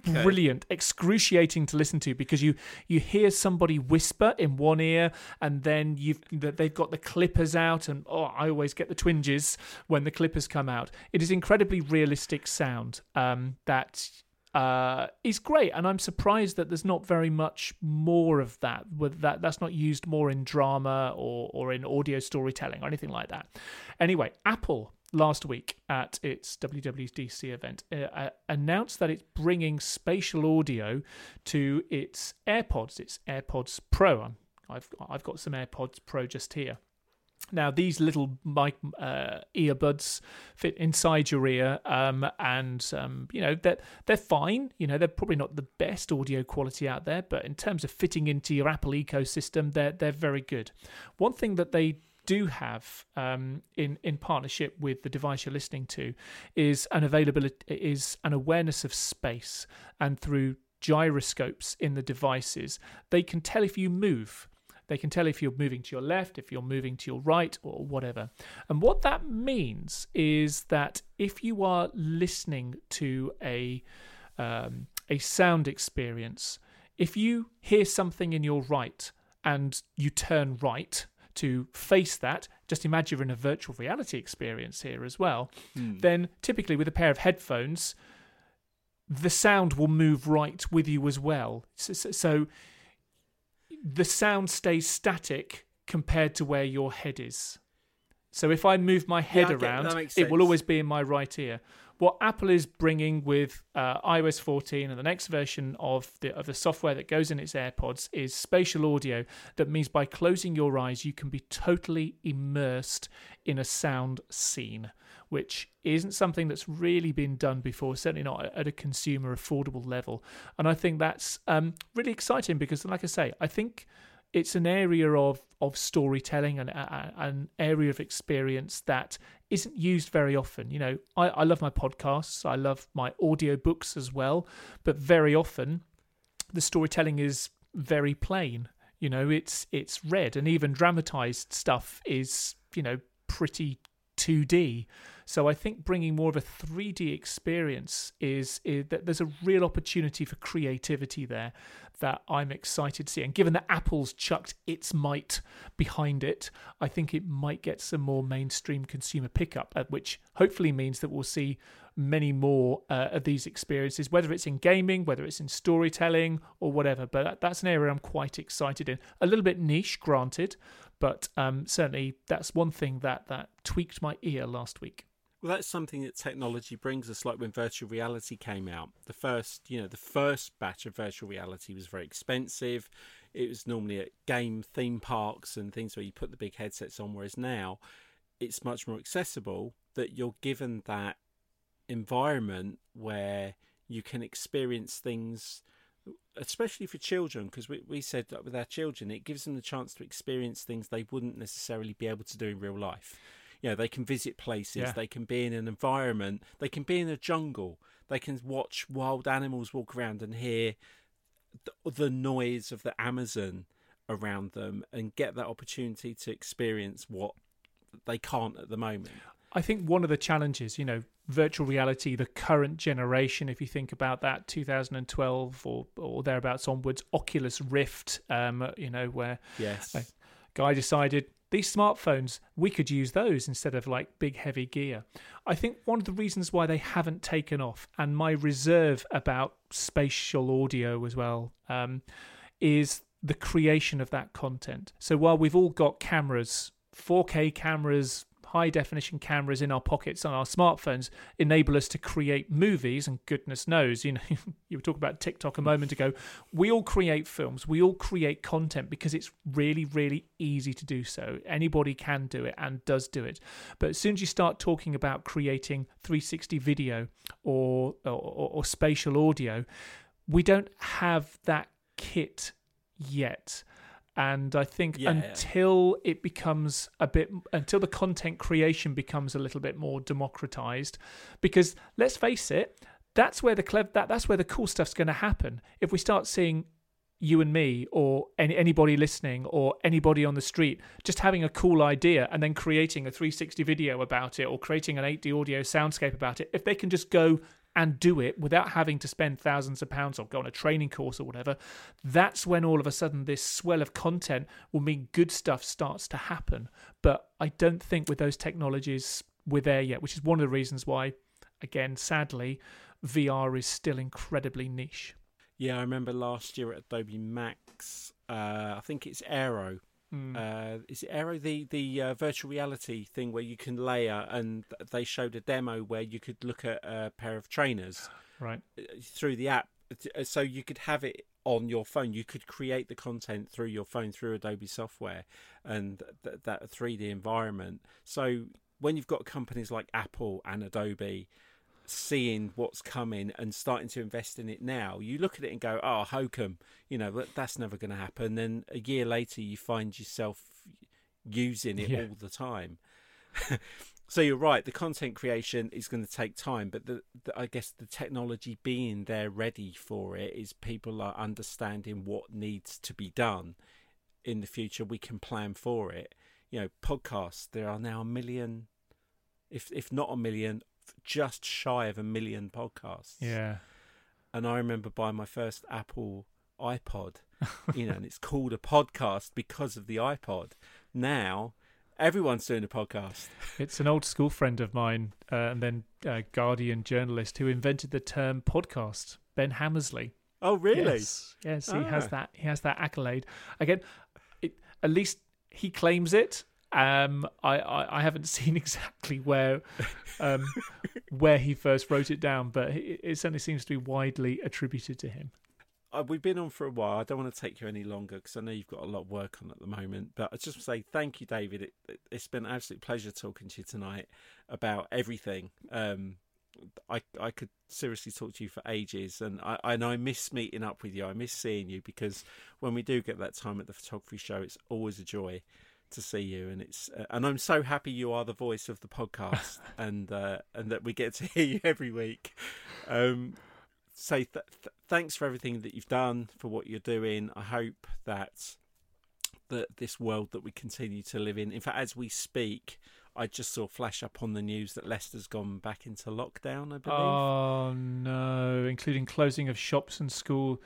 brilliant, excruciating to listen to because you you hear somebody whisper in one ear, and then you've that they've got the clippers out, and oh, I always get the twinges when the clippers come out. It is incredibly realistic sound um, that uh, is great, and I'm surprised that there's not very much more of that. With that, that's not used more in drama or or in audio storytelling or anything like that. Anyway, Apple last week at its WWDC event uh, uh, announced that it's bringing spatial audio to its AirPods, its AirPods Pro. I'm, I've I've got some AirPods Pro just here. Now these little mic uh, earbuds fit inside your ear, um, and um, you know they're they're fine. You know they're probably not the best audio quality out there, but in terms of fitting into your Apple ecosystem, they're they're very good. One thing that they do have um, in in partnership with the device you're listening to is an availability is an awareness of space, and through gyroscopes in the devices, they can tell if you move. They can tell if you're moving to your left, if you're moving to your right, or whatever. And what that means is that if you are listening to a um, a sound experience, if you hear something in your right and you turn right to face that, just imagine you're in a virtual reality experience here as well, Hmm. then typically with a pair of headphones, the sound will move right with you as well. So, so, so the sound stays static compared to where your head is. So if I move my head get- around, it will always be in my right ear. What Apple is bringing with uh, iOS 14 and the next version of the of the software that goes in its AirPods is spatial audio. That means by closing your eyes, you can be totally immersed in a sound scene, which isn't something that's really been done before. Certainly not at a consumer affordable level. And I think that's um, really exciting because, like I say, I think it's an area of of storytelling and an area of experience that isn't used very often. You know, I, I love my podcasts, I love my audio books as well, but very often the storytelling is very plain. You know, it's it's read and even dramatized stuff is you know pretty 2D. So I think bringing more of a 3D experience is, is that there's a real opportunity for creativity there that I'm excited to see. And given that Apple's chucked its might behind it, I think it might get some more mainstream consumer pickup, uh, which hopefully means that we'll see many more uh, of these experiences, whether it's in gaming, whether it's in storytelling, or whatever. But that's an area I'm quite excited in. A little bit niche, granted, but um, certainly that's one thing that that tweaked my ear last week. Well, that's something that technology brings us. Like when virtual reality came out, the first, you know, the first batch of virtual reality was very expensive. It was normally at game theme parks and things where you put the big headsets on. Whereas now, it's much more accessible. That you're given that environment where you can experience things especially for children because we, we said that with our children it gives them the chance to experience things they wouldn't necessarily be able to do in real life you know they can visit places yeah. they can be in an environment they can be in a jungle they can watch wild animals walk around and hear the, the noise of the amazon around them and get that opportunity to experience what they can't at the moment I think one of the challenges, you know, virtual reality, the current generation, if you think about that, 2012 or or thereabouts onwards, Oculus Rift, um, you know, where yes, a guy decided these smartphones we could use those instead of like big heavy gear. I think one of the reasons why they haven't taken off, and my reserve about spatial audio as well, um, is the creation of that content. So while we've all got cameras 4K cameras, high definition cameras in our pockets on our smartphones enable us to create movies and goodness knows you know [LAUGHS] you were talking about tiktok a hmm. moment ago. We all create films. We all create content because it's really really easy to do so. Anybody can do it and does do it. But as soon as you start talking about creating 360 video or, or, or spatial audio we don't have that kit yet and I think yeah, until yeah. it becomes a bit, until the content creation becomes a little bit more democratized, because let's face it, that's where the clever that that's where the cool stuff's going to happen. If we start seeing you and me or any, anybody listening or anybody on the street just having a cool idea and then creating a 360 video about it or creating an 8D audio soundscape about it, if they can just go and do it without having to spend thousands of pounds or go on a training course or whatever, that's when all of a sudden this swell of content will mean good stuff starts to happen. But I don't think with those technologies we're there yet, which is one of the reasons why, again, sadly, VR is still incredibly niche. Yeah, I remember last year at Adobe Max, uh, I think it's Aero Mm. Uh, is it Aero the the uh, virtual reality thing where you can layer and they showed a demo where you could look at a pair of trainers [GASPS] right uh, through the app, uh, so you could have it on your phone. You could create the content through your phone through Adobe software and th- that 3D environment. So when you've got companies like Apple and Adobe seeing what's coming and starting to invest in it now, you look at it and go, ah, "Oh, hokum," you know, that's never going to happen. Then a year later, you find yourself using it yeah. all the time. [LAUGHS] so you're right. The content creation is going to take time, but the, the, I guess the technology being there ready for it is people are understanding what needs to be done in the future. We can plan for it. You know, podcasts. There are now a million, if if not a million, just shy of a million podcasts. Yeah. And I remember buying my first Apple iPod, you know, and it's called a podcast because of the iPod. Now, everyone's doing a podcast. It's an old school friend of mine, uh, and then uh, Guardian journalist who invented the term podcast, Ben Hammersley. Oh, really? Yes, yes he ah. has that. He has that accolade. Again, it, at least he claims it. Um, I, I, I haven't [LAUGHS] seen exactly where um, [LAUGHS] where he first wrote it down, but it, it certainly seems to be widely attributed to him. Uh, we've been on for a while. I don't want to take you any longer because I know you've got a lot of work on at the moment. But I just want to say thank you, David. It, it, has been an absolute pleasure talking to you tonight about everything. Um, I I could seriously talk to you for ages, and I and I miss meeting up with you. I miss seeing you because when we do get that time at the photography show, it's always a joy to see you, and it's uh, and I'm so happy you are the voice of the podcast, [LAUGHS] and uh, and that we get to hear you every week. Um, say th- th- thanks for everything that you've done, for what you're doing. I hope that that this world that we continue to live in, in fact, as we speak, I just saw flash up on the news that Leicester's gone back into lockdown. I believe. Oh no, including closing of shops and school.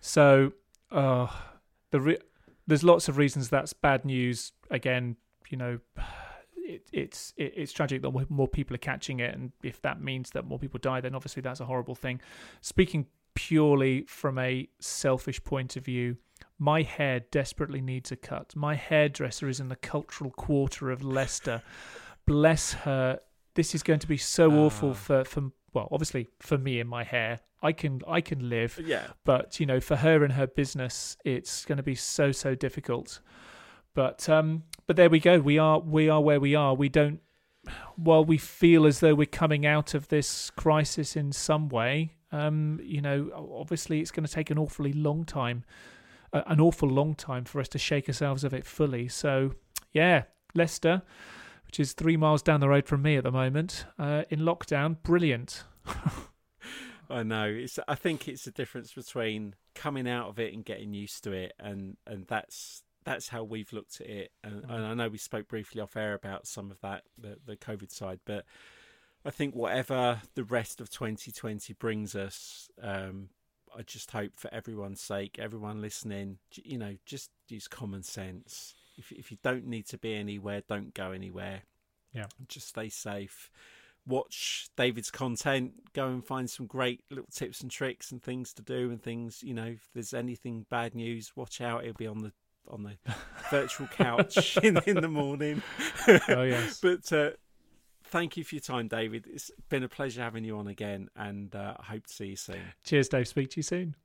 So, uh, the re- there's lots of reasons that's bad news. Again, you know, [SIGHS] it, it's it, it's tragic that more people are catching it, and if that means that more people die, then obviously that's a horrible thing. Speaking purely from a selfish point of view, my hair desperately needs a cut. My hairdresser is in the cultural quarter of Leicester. Bless her. This is going to be so awful Ah. for, for well, obviously for me and my hair. I can I can live, Yeah, but you know, for her and her business, it's going to be so so difficult. But um, but there we go. We are we are where we are. We don't. While we feel as though we're coming out of this crisis in some way, um, you know, obviously it's going to take an awfully long time, uh, an awful long time for us to shake ourselves of it fully. So yeah, Leicester, which is three miles down the road from me at the moment, uh, in lockdown, brilliant. [LAUGHS] I know. It's. I think it's the difference between coming out of it and getting used to it, and and that's that's how we've looked at it. And, and I know we spoke briefly off air about some of that, the the COVID side, but I think whatever the rest of 2020 brings us, um, I just hope for everyone's sake, everyone listening, you know, just use common sense. If if you don't need to be anywhere, don't go anywhere. Yeah. just stay safe watch David's content, go and find some great little tips and tricks and things to do and things, you know, if there's anything bad news, watch out, it'll be on the on the [LAUGHS] virtual couch in, in the morning. Oh yes. [LAUGHS] But uh, thank you for your time, David. It's been a pleasure having you on again and uh, I hope to see you soon. Cheers, Dave. Speak to you soon.